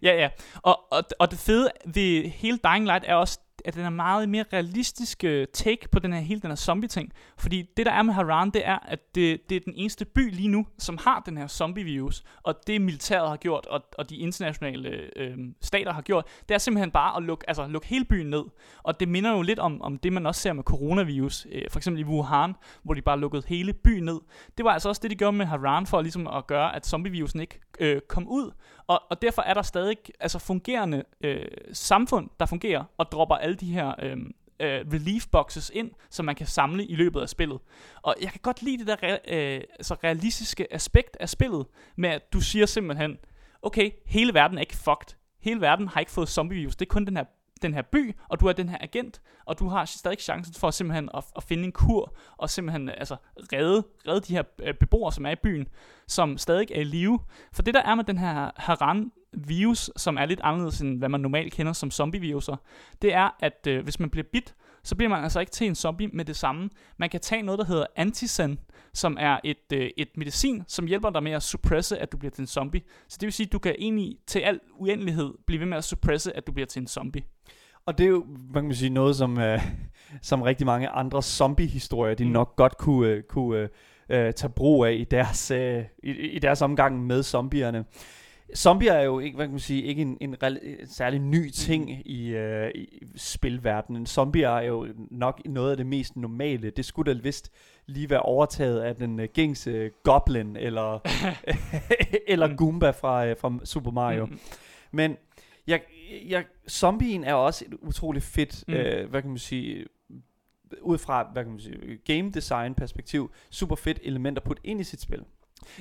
Ja, ja. Og, og, og det fede ved hele Dying Light er også, at den er meget mere realistisk øh, take på den her hele den her zombie-ting. Fordi det, der er med Haran, det er, at det, det er den eneste by lige nu, som har den her zombie-virus. Og det militæret har gjort, og, og de internationale øh, stater har gjort, det er simpelthen bare at lukke, altså, lukke hele byen ned. Og det minder jo lidt om, om det, man også ser med coronavirus. Øh, for eksempel i Wuhan, hvor de bare lukkede hele byen ned. Det var altså også det, de gjorde med Haran, for ligesom at gøre, at zombie-virusen ikke øh, kom ud. Og, og derfor er der stadig altså fungerende øh, samfund, der fungerer, og dropper alle de her øh, øh, relief boxes ind, som man kan samle i løbet af spillet. Og jeg kan godt lide det der re- øh, altså realistiske aspekt af spillet, med at du siger simpelthen, okay, hele verden er ikke fucked. Hele verden har ikke fået zombie-virus. Det er kun den her den her by, og du er den her agent, og du har stadig chancen for simpelthen at, at finde en kur, og simpelthen altså, redde, redde de her øh, beboere, som er i byen, som stadig er i live. For det der er med den her Haran virus, som er lidt anderledes end hvad man normalt kender som zombie-viruser, det er, at øh, hvis man bliver bit, så bliver man altså ikke til en zombie med det samme. Man kan tage noget, der hedder Antisen, som er et, øh, et medicin, som hjælper dig med at suppresse, at du bliver til en zombie. Så det vil sige, at du kan egentlig til al uendelighed blive ved med at suppresse, at du bliver til en zombie. Og det er jo, man kan sige, noget, som, øh, <laughs> som rigtig mange andre zombie-historier, de Mm. nok godt kunne, øh, kunne øh, øh, tage brug af i deres, øh, i, i deres omgang med zombierne. Zombier er jo ikke, hvad kan man sige, ikke en, en, en særlig ny ting i, øh, i spilverdenen. Zombier er jo nok noget af det mest normale. Det skulle da vist lige være overtaget af den øh, gængse Goblin eller, <laughs> <laughs> eller Mm. Goomba fra, øh, fra Super Mario. Mm. Men jeg, jeg, zombien er også et utroligt fedt, Mm. mm. øh, hvad kan man sige, ud fra, hvad kan man sige, game design perspektiv, super fedt element at putte ind i sit spil.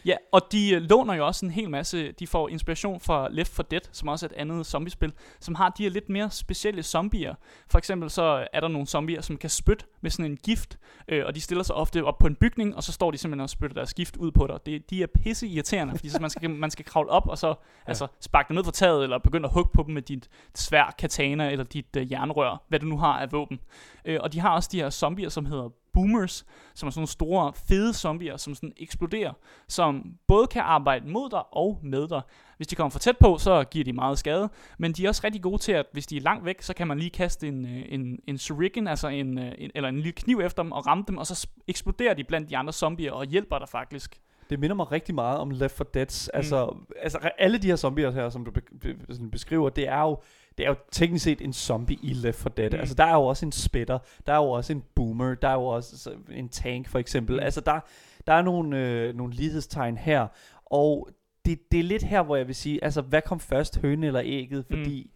Ja, og de øh, låner jo også en hel masse, de får inspiration fra Left 4 Dead, som også er et andet zombiespil, som har de her lidt mere specielle zombier. For eksempel så er der nogle zombier, som kan spytte med sådan en gift, øh, og de stiller sig ofte op på en bygning, og så står de simpelthen og spytter deres gift ud på dig. Det, de er pisse irriterende, fordi så man skal, man skal kravle op, og så <laughs> ja. altså, sparke dem ned fra taget, eller begynde at hugge på dem med dit svær katana, eller dit øh, jernrør, hvad du nu har af våben. Øh, og de har også de her zombier, som hedder boomers, som er sådan nogle store, fede zombier, som sådan eksploderer, som både kan arbejde mod dig og med dig. Hvis de kommer for tæt på, så giver de meget skade, men de er også rigtig gode til, at hvis de er langt væk, så kan man lige kaste en, øh, en, en shuriken, altså en, øh, en, eller en lille kniv efter dem, og ramme dem, og så sp- eksploderer de blandt de andre zombier, og hjælper dig faktisk. Det minder mig rigtig meget om Left 4 Dead. Altså, altså alle de her zombier her, som du be, be, sådan beskriver, det er jo det er jo teknisk set en zombie i Left 4 Dead. Mm. Mm. Altså, der er jo også en spitter, der er jo også en boomer, der er jo også så, en tank for eksempel. Mm. Mm. Altså, der, der er nogle, øh, nogle lighedstegn her, og det, det er lidt her, hvor jeg vil sige, altså, hvad kom først, høne eller ægget? Mm. Fordi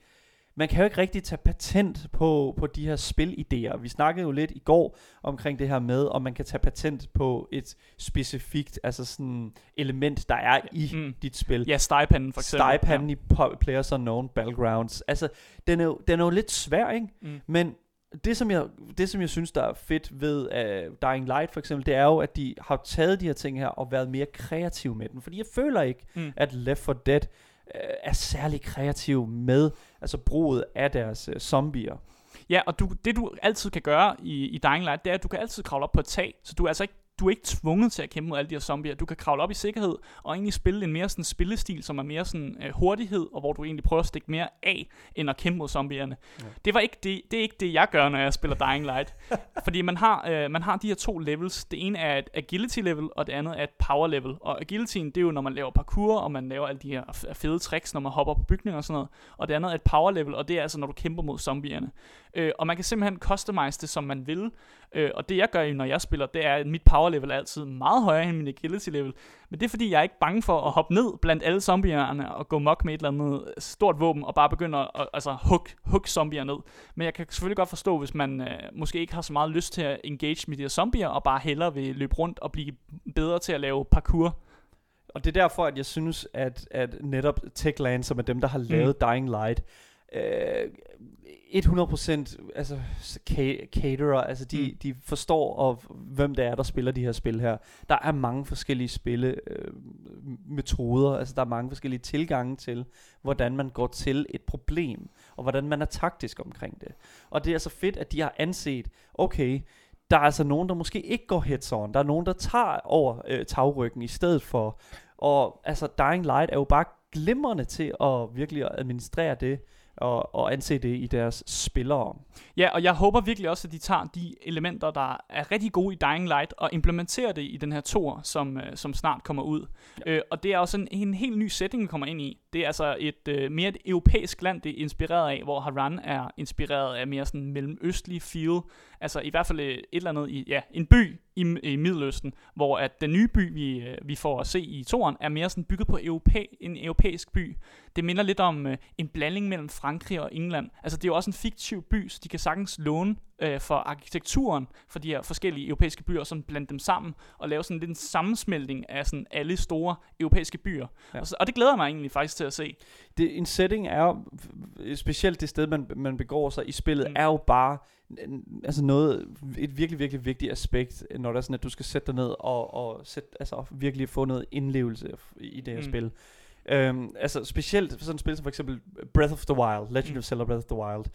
man kan jo ikke rigtig tage patent på, på de her spilidéer. Vi snakkede jo lidt i går omkring det her med, om man kan tage patent på et specifikt altså sådan element, der er i Mm. mm. dit spil. Ja, stegepanden for eksempel. Stejpanden i Po- Players Unknown Battlegrounds. Altså, den er, jo, den er jo lidt svær, ikke? Ja. Mm. Men det som, jeg, det, som jeg synes, der er fedt ved uh, Dying Light for eksempel, det er jo, at de har taget de her ting her og været mere kreative med den. Fordi jeg føler ikke, Mm. at Left 4 Dead uh, er særlig kreativ med altså bruget af deres uh, zombier. Ja, og du, det du altid kan gøre i, i Dying Light, det er, at du kan altid kravle op på et tag, så du er altså ikke du er ikke tvunget til at kæmpe mod alle de her zombier. Du kan kravle op i sikkerhed og egentlig spille en mere sådan spillestil, som er mere sådan øh, hurtighed, og hvor du egentlig prøver at stikke mere af, end at kæmpe mod zombierne. Ja. Det, var ikke det, det er ikke det, jeg gør, når jeg spiller Dying Light. <laughs> Fordi man har, øh, man har de her to levels. Det ene er et agility level, og det andet er et power level. Og agilityen, det er jo, når man laver parkour, og man laver alle de her fede tricks, når man hopper på bygninger og sådan noget. Og det andet er et power level, og det er altså, når du kæmper mod zombierne. Øh, og man kan simpelthen customize det, som man vil. Øh, og det jeg gør, når jeg spiller, det er, at mit power level er altid meget højere end min agility level. Men det er fordi, jeg er ikke bange for at hoppe ned blandt alle zombierne og gå mok med et eller andet stort våben og bare begynde at altså, hug, hug zombier ned. Men jeg kan selvfølgelig godt forstå, hvis man øh, måske ikke har så meget lyst til at engage med de her zombier og bare hellere vil løbe rundt og blive bedre til at lave parkour. Og det er derfor, at jeg synes, at, at netop Techland, som er dem, der har lavet mm. Dying Light, øh, 100% altså ca- caterer, altså de, Mm. de forstår, og hvem det er, der spiller de her spil her. Der er mange forskellige spille øh, metoder, altså der er mange forskellige tilgange til, hvordan man går til et problem, og hvordan man er taktisk omkring det. Og det er så fedt, at de har anset, okay, der er altså nogen, der måske ikke går heads on. Der er nogen, der tager over øh, tagryggen i stedet for. Og altså, Dying Light er jo bare glimrende til at virkelig administrere det, og, og anse det i deres spillere. Ja, og jeg håber virkelig også, at de tager de elementer, der er rigtig gode i Dying Light, og implementerer det i den her tour, som, øh, som snart kommer ud. Ja. Øh, og det er også en, en helt ny setting, vi kommer ind i. Det er altså et øh, mere et europæisk land, det er inspireret af, hvor Haran er inspireret af mere sådan mellemøstlig feel. Altså i hvert fald et, et eller andet i, ja, en by i, i Middeløsten, hvor at den nye by, vi, øh, vi får at se i toren, er mere sådan bygget på europæ, en europæisk by. Det minder lidt om øh, en blanding mellem Frankrig og England. Altså det er jo også en fiktiv by, så de kan sagtens låne øh, for arkitekturen for de her forskellige europæiske byer, og sådan blande dem sammen og lave sådan lidt en sammensmeltning af sådan alle store europæiske byer. Ja. Og, så, og det glæder jeg mig egentlig faktisk til at se. Det, en setting er jo, specielt det sted, man, man begår sig i spillet, Mm. er jo bare altså noget, et virkelig, virkelig vigtigt aspekt, når det er sådan, at du skal sætte dig ned og, og sætte, altså virkelig få noget indlevelse i det her Mm. spil. Øhm, altså specielt sådan et spil som for eksempel Breath of the Wild, Legend Mm. of Zelda Breath of the Wild.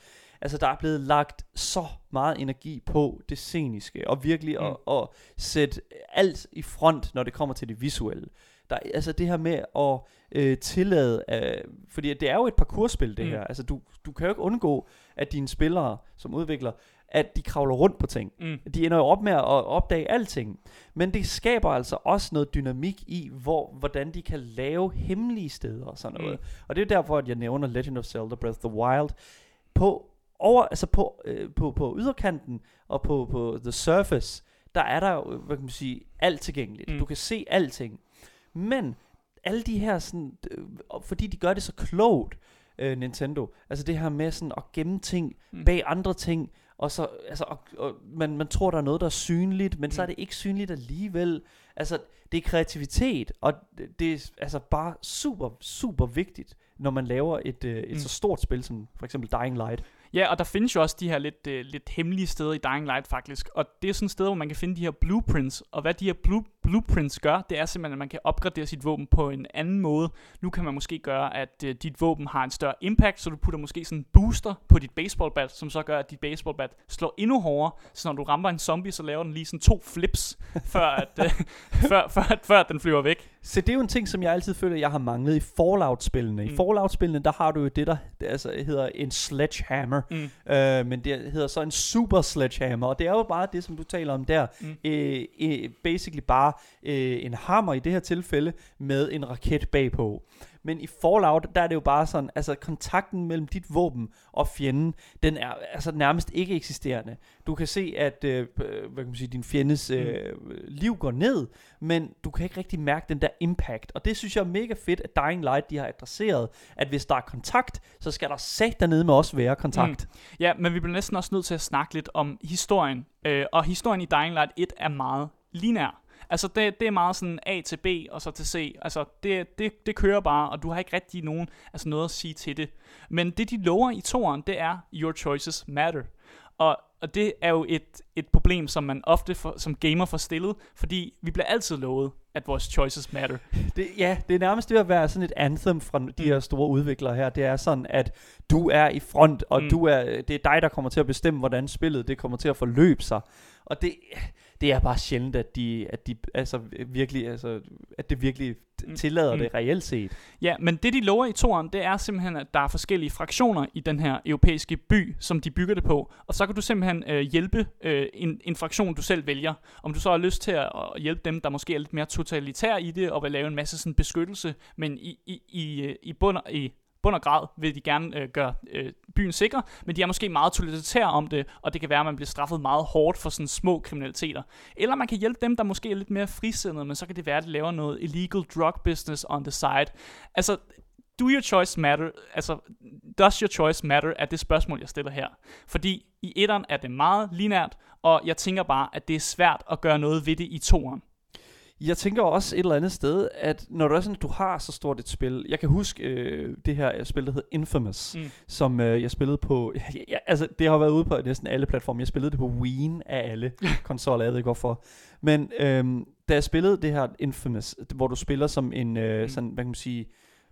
Altså der er blevet lagt så meget energi på det sceniske, og virkelig Mm. at, at sætte alt i front, når det kommer til det visuelle. Der, er- altså det her med at øh, tillade, øh, fordi det er jo et parkourspil det Mm. her, altså du, du kan jo ikke undgå, at dine spillere som udvikler, at de kravler rundt på ting. Mm. De ender jo op med at opdage alting. Men det skaber altså også noget dynamik i, hvor, hvordan de kan lave hemmelige steder og sådan noget. Mm. Og det er derfor, at jeg nævner Legend of Zelda Breath of the Wild. På, over, altså på, øh, på, på yderkanten og på, på The Surface, der er der jo, hvad kan man sige, alt tilgængeligt. Mm. Du kan se alting. Men alle de her sådan, øh, fordi de gør det så klogt, øh, Nintendo, altså det her med sådan at gemme ting Mm. bag andre ting, og så, altså, og, og man, man tror, der er noget, der er synligt, men mm. så er Mm. det ikke synligt alligevel. Altså, det er kreativitet, og det, det er altså bare super, super vigtigt, når man laver et, øh, et mm. så stort spil som for eksempel Dying Light. Ja, og der findes jo også de her lidt, øh, lidt hemmelige steder i Dying Light faktisk, og det er sådan et sted, hvor man kan finde de her blueprints, og hvad de her blue, blueprints gør, det er simpelthen, at man kan opgradere sit våben på en anden måde. Nu kan man måske gøre, at øh, dit våben har en større impact, så du putter måske sådan en booster på dit baseballbat, som så gør, at dit baseballbat slår endnu hårdere, så når du rammer en zombie, så laver den lige sådan to flips, før, at, øh, <laughs> før, før, før den flyver væk. Så det er jo en ting, som jeg altid føler, jeg har manglet i Fallout-spillene. I Mm. Fallout-spillene, der har du jo det, der altså, hedder en sledgehammer. Mm. Øh, men det hedder så en super sledgehammer, og det er jo bare det, som du taler om der. Mm. Øh, øh, basically bare øh, en hammer i det her tilfælde, med en raket bagpå. Men i Fallout, der er det jo bare sådan, altså kontakten mellem dit våben og fjenden, den er altså nærmest ikke eksisterende. Du kan se, at øh, øh, hvad kan man sige, din fjendes øh, liv går ned, men du kan ikke rigtig mærke den der impact. Og det synes jeg er mega fedt, at Dying Light de har adresseret, at hvis der er kontakt, så skal der sat dernede med også være kontakt. Ja, men vi bliver næsten også nødt til at snakke lidt om historien. Øh, og historien i Dying Light 1 er meget linær. Altså, det, det er meget sådan A til B, og så til C. Altså, det, det, det kører bare, og du har ikke rigtig nogen, altså noget at sige til det. Men det, de lover i toren, det er, your choices matter. Og, og det er jo et, et problem, som man ofte for, som gamer får stillet, fordi vi bliver altid lovet, at vores choices matter. <laughs> Det, ja, det er nærmest ved at være sådan et anthem fra de Mm. her store udviklere her. Det er sådan, at du er i front, og Mm. du er, det er dig, der kommer til at bestemme, hvordan spillet det kommer til at forløbe sig. Og det, det er bare sjældent, at de, at de altså virkelig, altså, at det virkelig Mm. tillader Mm. det reelt set. Ja, men det de lover i toren, det er simpelthen, at der er forskellige fraktioner i den her europæiske by, som de bygger det på. Og så kan du simpelthen øh, hjælpe øh, en, en fraktion, du selv vælger. Om du så har lyst til at, at hjælpe dem, der måske er lidt mere totalitære i det, og vil lave en masse sådan beskyttelse, men i, i, i, øh, i bund i bund og grad vil de gerne øh, gøre øh, byen sikker, men de er måske meget totalitære om det, og det kan være, at man bliver straffet meget hårdt for sådan små kriminaliteter. Eller man kan hjælpe dem, der måske er lidt mere frisindede, men så kan det være, at de laver noget illegal drug business on the side. Altså, do your choice matter? Altså, does your choice matter? Er det spørgsmål, jeg stiller her. Fordi i etteren er det meget linært, og jeg tænker bare, at det er svært at gøre noget ved det i toeren. Jeg tænker også et eller andet sted, at når du er sådan, du har så stort et spil, jeg kan huske øh, det her spil, der hed Infamous, Mm. som øh, jeg spillede på, <laughs> ja, ja, altså det har været ude på næsten alle platforme, jeg spillede det på Wii af alle <laughs> konsoller, jeg ved ikke hvorfor, men øhm, da jeg spillede det her Infamous, hvor du spiller som en, øh, Mm. sådan, hvad kan man sige,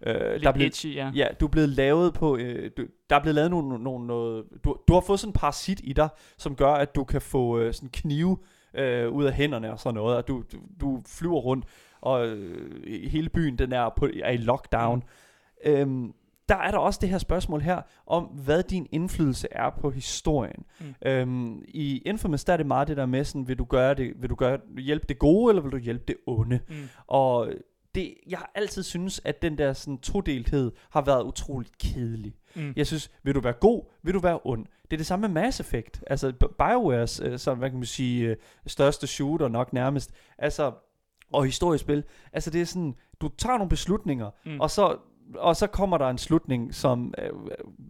øh, Lidt der blev, edgy, ja. Ja, du er blevet lavet på, øh, du, der er blevet lavet nogle, nogle noget, du, du har fået sådan en parasit i dig, som gør, at du kan få øh, sådan knive øh, ud af hænderne og sådan noget, og du, du, du flyver rundt, og øh, hele byen den er, på, er i lockdown. Mm. Øhm, der er der også det her spørgsmål her, om hvad din indflydelse er på historien. Mm. Øhm, I Infamous, der er det meget det der med sådan, vil du gøre det, vil du gøre, hjælpe det gode, eller vil du hjælpe det onde? Mm. Og det, jeg har altid synes, at den der sådan todelthed har været utroligt kedelig. Mm. Jeg synes, vil du være god, vil du være ond. Det er det samme med Mass Effect. Altså BioWares, øh, som hvad kan man sige, øh, største shooter nok nærmest. Altså, og historiespil. Altså det er sådan, du tager nogle beslutninger, Mm. mm. og så og så kommer der en slutning, som øh,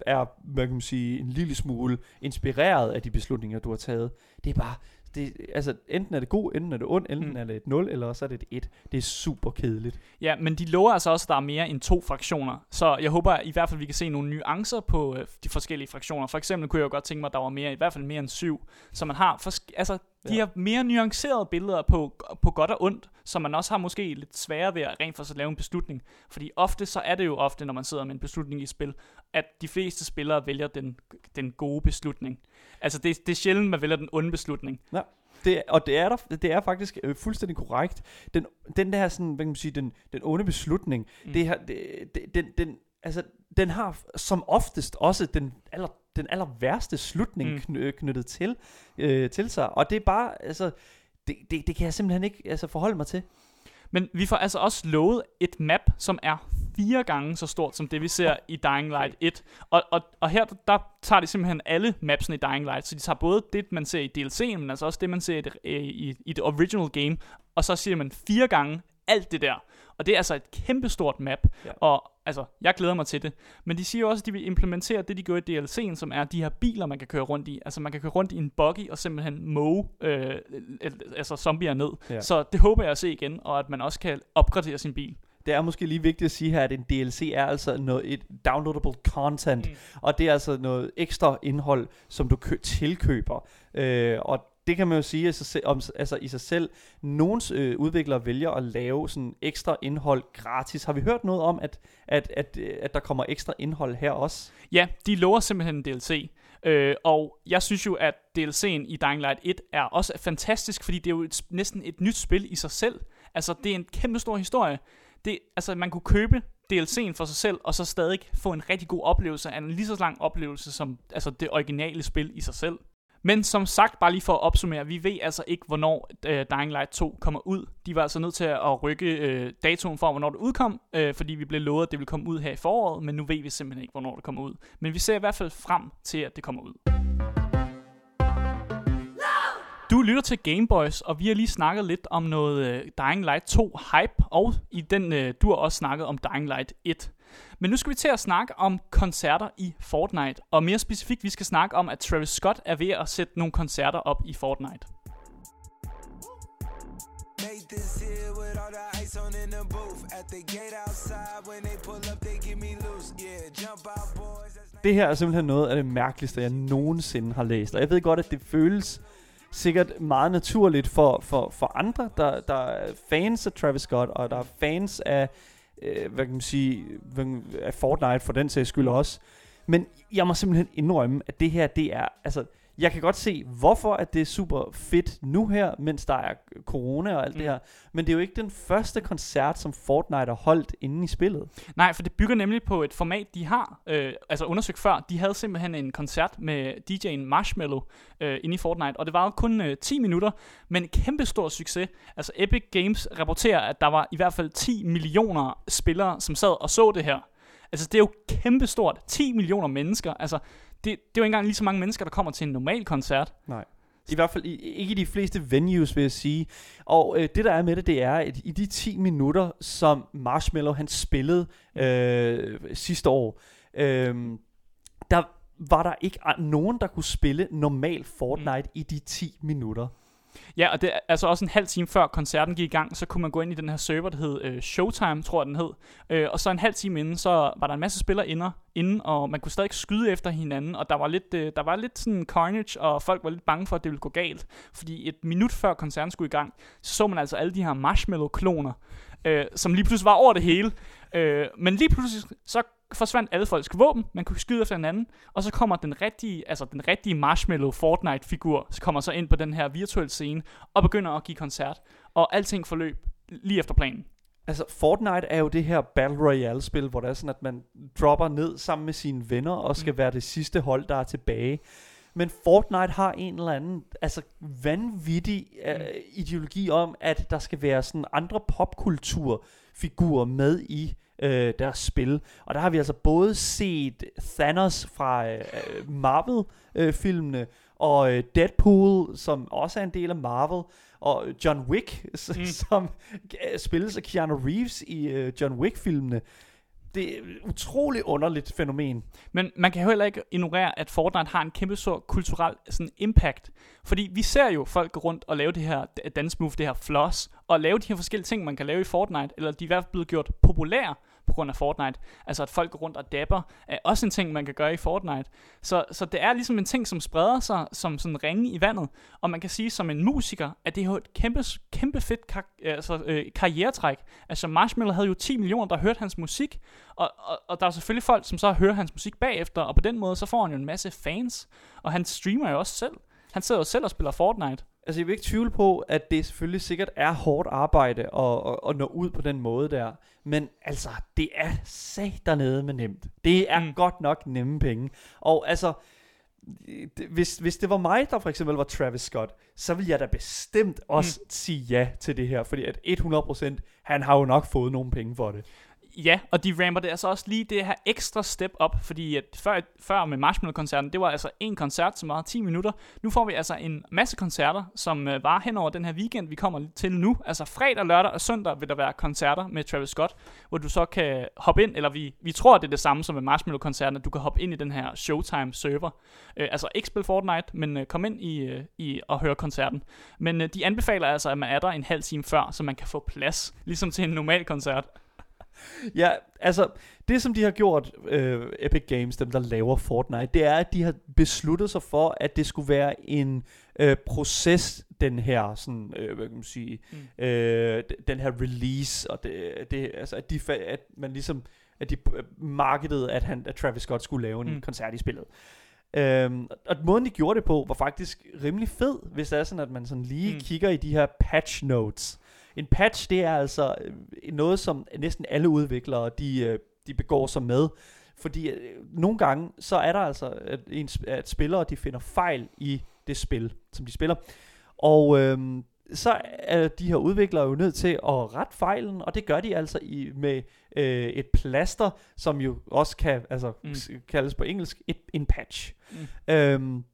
er, hvad kan man sige, en lille smule inspireret af de beslutninger, du har taget. Det er bare, det, altså enten er det god, enten er det ond, enten Mm. er det et 0, eller så er det et 1. Det er super kedeligt. Ja, men de lover altså også, at der er mere end to fraktioner. Så jeg håber i hvert fald, vi kan se nogle nuancer på øh, de forskellige fraktioner. For eksempel kunne jeg jo godt tænke mig, at der var mere, i hvert fald mere end syv. Så man har, altså, de Ja. har mere nuancerede billeder på, på godt og ondt, så man også har måske lidt sværere ved at rent for at lave en beslutning. Fordi ofte så er det jo ofte, når man sidder med en beslutning i spil, at de fleste spillere vælger den, den gode beslutning. Altså det, det er sjældent, man vælger den onde beslutning. Ja. Det, og det er, der, det er faktisk øh, fuldstændig korrekt. Den, den der sådan, hvad kan man sige, den, den onde beslutning, mm. det her, det, det, den, den, altså, den har som oftest også den aller, den aller værste slutning mm. kny, knyttet til, øh, til sig. Og det er bare, altså, det, det, det kan jeg simpelthen ikke altså, forholde mig til. Men vi får altså også lovet et map, som er fire gange så stort som det, vi ser i Dying Light 1. Og, og, og her, der tager de simpelthen alle mapsene i Dying Light, så de tager både det, man ser i DLC'en, men altså også det, man ser i det, øh, i, i det original game, og så siger man fire gange alt det der. Og det er altså et kæmpestort map, ja. og altså, jeg glæder mig til det. Men de siger også, at de vil implementere det, de gjorde i DLC'en, som er de her biler, man kan køre rundt i. Altså, man kan køre rundt i en buggy og simpelthen mow øh, altså zombier ned. Ja. Så det håber jeg at se igen, og at man også kan opgradere sin bil det er måske lige vigtigt at sige her, at en DLC er altså noget, et downloadable content, mm. og det er altså noget ekstra indhold, som du kø- tilkøber. Øh, og det kan man jo sige altså, om, altså i sig selv. Nogens øh, udviklere vælger at lave sådan ekstra indhold gratis. Har vi hørt noget om, at, at, at, øh, at der kommer ekstra indhold her også? Ja, de lover simpelthen en DLC. Øh, og jeg synes jo, at DLC'en i Dying Light 1 er også fantastisk, fordi det er jo et, næsten et nyt spil i sig selv. Altså, det er en kæmpe stor historie. Det, altså, man kunne købe DLC'en for sig selv, og så stadig få en rigtig god oplevelse, en lige så lang oplevelse som altså, det originale spil i sig selv. Men som sagt, bare lige for at opsummere, vi ved altså ikke, hvornår uh, Dying Light 2 kommer ud. De var altså nødt til at rykke uh, datoen for, hvornår det udkom, uh, fordi vi blev lovet, at det ville komme ud her i foråret, men nu ved vi simpelthen ikke, hvornår det kommer ud. Men vi ser i hvert fald frem til, at det kommer ud. Du lytter til Gameboys, og vi har lige snakket lidt om noget uh, Dying Light 2 hype, og i den uh, du har også snakket om Dying Light 1. Men nu skal vi til at snakke om koncerter i Fortnite, og mere specifikt, vi skal snakke om, at Travis Scott er ved at sætte nogle koncerter op i Fortnite. Det her er simpelthen noget af det mærkeligste, jeg nogensinde har læst. Og jeg ved godt, at det føles sikkert meget naturligt for, for, for andre, der, der er fans af Travis Scott, og der er fans af øh, hvad kan man sige, af Fortnite for den sags skyld også. Men jeg må simpelthen indrømme, at det her, det er, altså, jeg kan godt se, hvorfor at det er super fedt nu her, mens der er corona og alt mm. det her. Men det er jo ikke den første koncert, som Fortnite har holdt inde i spillet. Nej, for det bygger nemlig på et format, de har øh, altså undersøgt før. De havde simpelthen en koncert med DJ'en Marshmallow øh, inde i Fortnite, og det var jo kun øh, 10 minutter, men kæmpe stor succes. Altså Epic Games rapporterer, at der var i hvert fald 10 millioner spillere, som sad og så det her. Altså, det er jo kæmpestort. 10 millioner mennesker. Altså, det, det er jo ikke engang lige så mange mennesker, der kommer til en normal koncert. Nej. I hvert fald ikke i de fleste venues, vil jeg sige. Og øh, det, der er med det, det er, at i de 10 minutter, som Marshmallow han spillede øh, sidste år, øh, der var der ikke nogen, der kunne spille normal Fortnite mm. i de 10 minutter. Ja, og det er altså også en halv time før koncerten gik i gang, så kunne man gå ind i den her server, der hed øh, Showtime, tror jeg den hed. Øh, og så en halv time inden, så var der en masse spillere inde, inden, og man kunne stadig skyde efter hinanden, og der var lidt, øh, der var lidt sådan carnage, og folk var lidt bange for, at det ville gå galt. Fordi et minut før koncerten skulle i gang, så så man altså alle de her marshmallow-kloner, øh, som lige pludselig var over det hele. Øh, men lige pludselig, så forsvandt alle folks våben, man kunne skyde efter hinanden, og så kommer den rigtige, altså den rigtige Marshmallow Fortnite-figur, så kommer så ind på den her virtuelle scene, og begynder at give koncert, og alting forløb lige efter planen. Altså, Fortnite er jo det her Battle Royale-spil, hvor det er sådan, at man dropper ned sammen med sine venner, og skal mm. være det sidste hold, der er tilbage. Men Fortnite har en eller anden altså vanvittig uh, mm. ideologi om, at der skal være sådan andre popkulturfigurer med i øh, deres spil. Og der har vi altså både set Thanos fra øh, Marvel-filmene, øh, og øh, Deadpool, som også er en del af Marvel, og John Wick, mm. som spilles af Keanu Reeves i øh, John Wick-filmene. Det er et utroligt underligt fænomen. Men man kan heller ikke ignorere, at Fortnite har en kæmpe stor kulturel sådan, impact. Fordi vi ser jo folk gå rundt og lave det her dance move, det her floss, og lave de her forskellige ting, man kan lave i Fortnite, eller de er i hvert fald blevet gjort populære på grund af Fortnite. Altså at folk går rundt og dapper, er også en ting, man kan gøre i Fortnite. Så, så det er ligesom en ting, som spreder sig som sådan ringe i vandet. Og man kan sige som en musiker, at det er jo et kæmpe, kæmpe fedt kar- øh, altså, øh, karrieretræk. Altså Marshmallow havde jo 10 millioner, der hørte hans musik, og, og, og der er selvfølgelig folk, som så hører hans musik bagefter, og på den måde, så får han jo en masse fans, og han streamer jo også selv. Han sidder jo selv og spiller Fortnite. Altså jeg vil ikke tvivle på, at det selvfølgelig sikkert er hårdt arbejde at, at, at nå ud på den måde der. Men altså, det er sat dernede med nemt. Det er mm. godt nok nemme penge. Og altså, det, hvis, hvis det var mig, der for eksempel var Travis Scott, så ville jeg da bestemt også mm. sige ja til det her. Fordi at 100%, han har jo nok fået nogle penge for det. Ja, og de ramper det altså også lige det her ekstra step op, fordi at før, før med Marshmallow-koncerten, det var altså en koncert, som var 10 minutter. Nu får vi altså en masse koncerter, som øh, var hen over den her weekend, vi kommer til nu. Altså fredag, lørdag og søndag vil der være koncerter med Travis Scott, hvor du så kan hoppe ind, eller vi, vi tror, det er det samme som med Marshmallow-koncerten, at du kan hoppe ind i den her Showtime-server. Øh, altså ikke spille Fortnite, men øh, kom ind i, øh, i og høre koncerten. Men øh, de anbefaler altså, at man er der en halv time før, så man kan få plads, ligesom til en normal koncert. Ja, altså, det som de har gjort, øh, Epic Games, dem der laver Fortnite, det er, at de har besluttet sig for, at det skulle være en øh, proces, den her, sådan, øh, hvad kan man sige, mm. øh, den her release, og det, det altså, at, de, at man ligesom, at de markedede, at, han, at Travis Scott skulle lave en mm. koncert i spillet. Øhm, og måden de gjorde det på, var faktisk rimelig fed, hvis det er sådan, at man sådan lige mm. kigger i de her patch notes. En patch, det er altså øh, noget, som næsten alle udviklere, de, øh, de begår sig med. Fordi øh, nogle gange, så er der altså, at, en, at spillere, de finder fejl i det spil, som de spiller. Og øhm, så er de her udviklere jo nødt til at rette fejlen, og det gør de altså i, med øh, et plaster, som jo også kan altså, mm. kaldes på engelsk et, en patch. Mm. Øhm,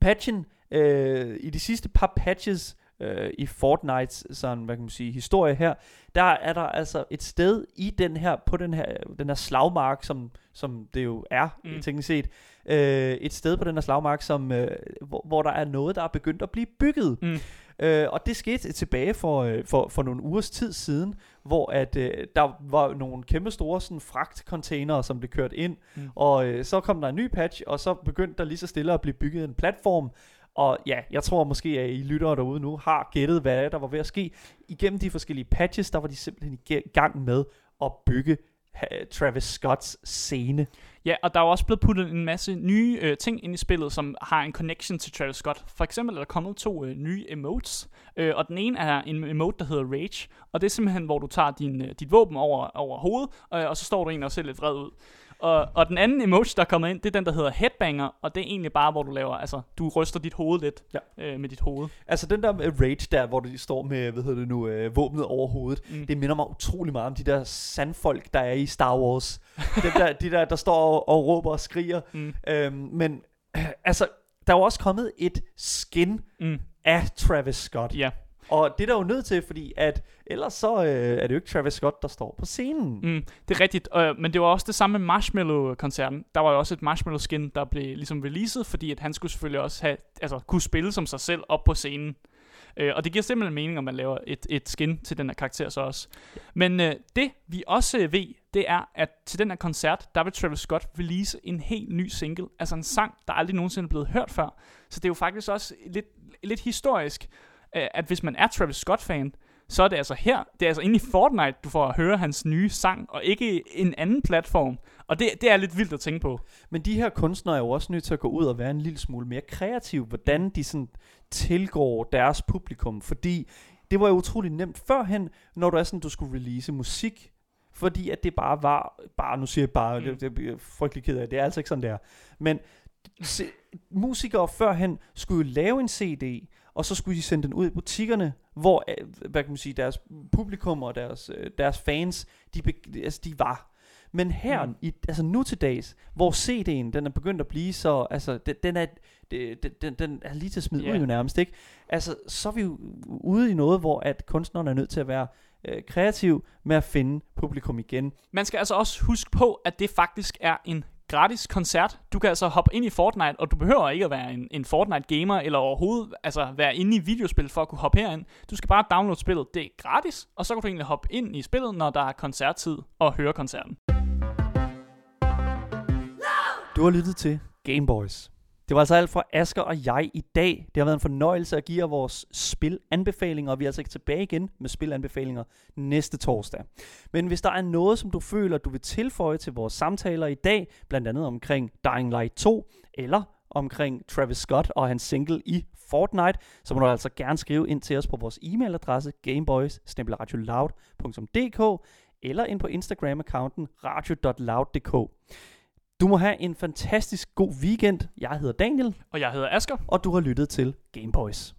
patchen, øh, i de sidste par patches, øh, i Fortnites sådan, hvad kan man sige, historie her, der er der altså et sted i den her, på den her, den her slagmark, som, som det jo er, mm. teknisk set, øh, et sted på den her slagmark, som, øh, hvor, hvor der er noget, der er begyndt at blive bygget. Mm. Øh, og det skete tilbage for, øh, for, for nogle ugers tid siden, hvor at øh, der var nogle kæmpe store sådan, fragtcontainere, som blev kørt ind, mm. og øh, så kom der en ny patch, og så begyndte der lige så stille at blive bygget en platform, og ja, jeg tror måske, at I lyttere derude nu har gættet, hvad der var ved at ske. Igennem de forskellige patches, der var de simpelthen i gang med at bygge Travis Scotts scene. Ja, og der er også blevet puttet en masse nye øh, ting ind i spillet, som har en connection til Travis Scott. For eksempel er der kommet to øh, nye emotes, øh, og den ene er en emote, der hedder Rage, og det er simpelthen, hvor du tager din, øh, dit våben over, over hovedet, øh, og så står du egentlig og ser lidt vred ud. Og, og den anden emoji, der er kommet ind, det er den, der hedder headbanger, og det er egentlig bare, hvor du laver, altså, du ryster dit hoved lidt ja. øh, med dit hoved. Altså den der rage der, hvor du står med, hvad hedder det nu, øh, våbnet over hovedet, mm. det minder mig utrolig meget om de der sandfolk, der er i Star Wars. Dem der, de der, der står og, og råber og skriger. Mm. Øhm, men øh, <clears throat> altså, der er jo også kommet et skin mm. af Travis Scott. Ja. Og det er der jo nødt til, fordi at ellers så øh, er det jo ikke Travis Scott, der står på scenen. Mm, det er rigtigt, øh, men det var også det samme med Marshmallow-koncerten. Der var jo også et Marshmallow-skin, der blev ligesom releaset, fordi at han skulle selvfølgelig også have, altså, kunne spille som sig selv op på scenen. Øh, og det giver simpelthen mening, om man laver et, et skin til den her karakter så også. Men øh, det vi også øh, ved, det er, at til den her koncert, der vil Travis Scott release en helt ny single. Altså en sang, der aldrig nogensinde er blevet hørt før. Så det er jo faktisk også lidt, lidt historisk, at hvis man er Travis Scott-fan, så er det altså her, det er altså inde i Fortnite, du får at høre hans nye sang, og ikke en anden platform. Og det, det er lidt vildt at tænke på. Men de her kunstnere er jo også nødt til at gå ud og være en lille smule mere kreative, hvordan de sådan tilgår deres publikum, fordi det var jo utrolig nemt førhen, når du er sådan, du skulle release musik, fordi at det bare var, bare nu siger jeg bare, mm. det, det er frygtelig ked af, det er altså ikke sådan der. Men se, musikere førhen skulle jo lave en CD, og så skulle de sende den ud i butikkerne, hvor øh, hvad kan man sige, deres publikum og deres, øh, deres fans, de, altså, de var. Men her, mm. i, altså nu til dags, hvor CD'en, den er begyndt at blive så, altså den, den er, den, den, den er lige til at smide yeah. ud jo nærmest, ikke? Altså, så er vi jo ude i noget, hvor at kunstnerne er nødt til at være øh, kreativ med at finde publikum igen. Man skal altså også huske på, at det faktisk er en gratis koncert. Du kan altså hoppe ind i Fortnite, og du behøver ikke at være en, en Fortnite-gamer, eller overhovedet altså være inde i videospil for at kunne hoppe herind. Du skal bare downloade spillet. Det er gratis, og så kan du egentlig hoppe ind i spillet, når der er koncerttid, og høre koncerten. Du har lyttet til Gameboys. Det var altså alt fra Asker og jeg i dag. Det har været en fornøjelse at give jer vores spilanbefalinger, og vi er altså ikke tilbage igen med spilanbefalinger næste torsdag. Men hvis der er noget, som du føler, du vil tilføje til vores samtaler i dag, blandt andet omkring Dying Light 2, eller omkring Travis Scott og hans single i Fortnite, så må du altså gerne skrive ind til os på vores e-mailadresse gameboys eller ind på Instagram-accounten radio.loud.dk. Du må have en fantastisk god weekend. Jeg hedder Daniel. Og jeg hedder Asker. Og du har lyttet til Gameboys.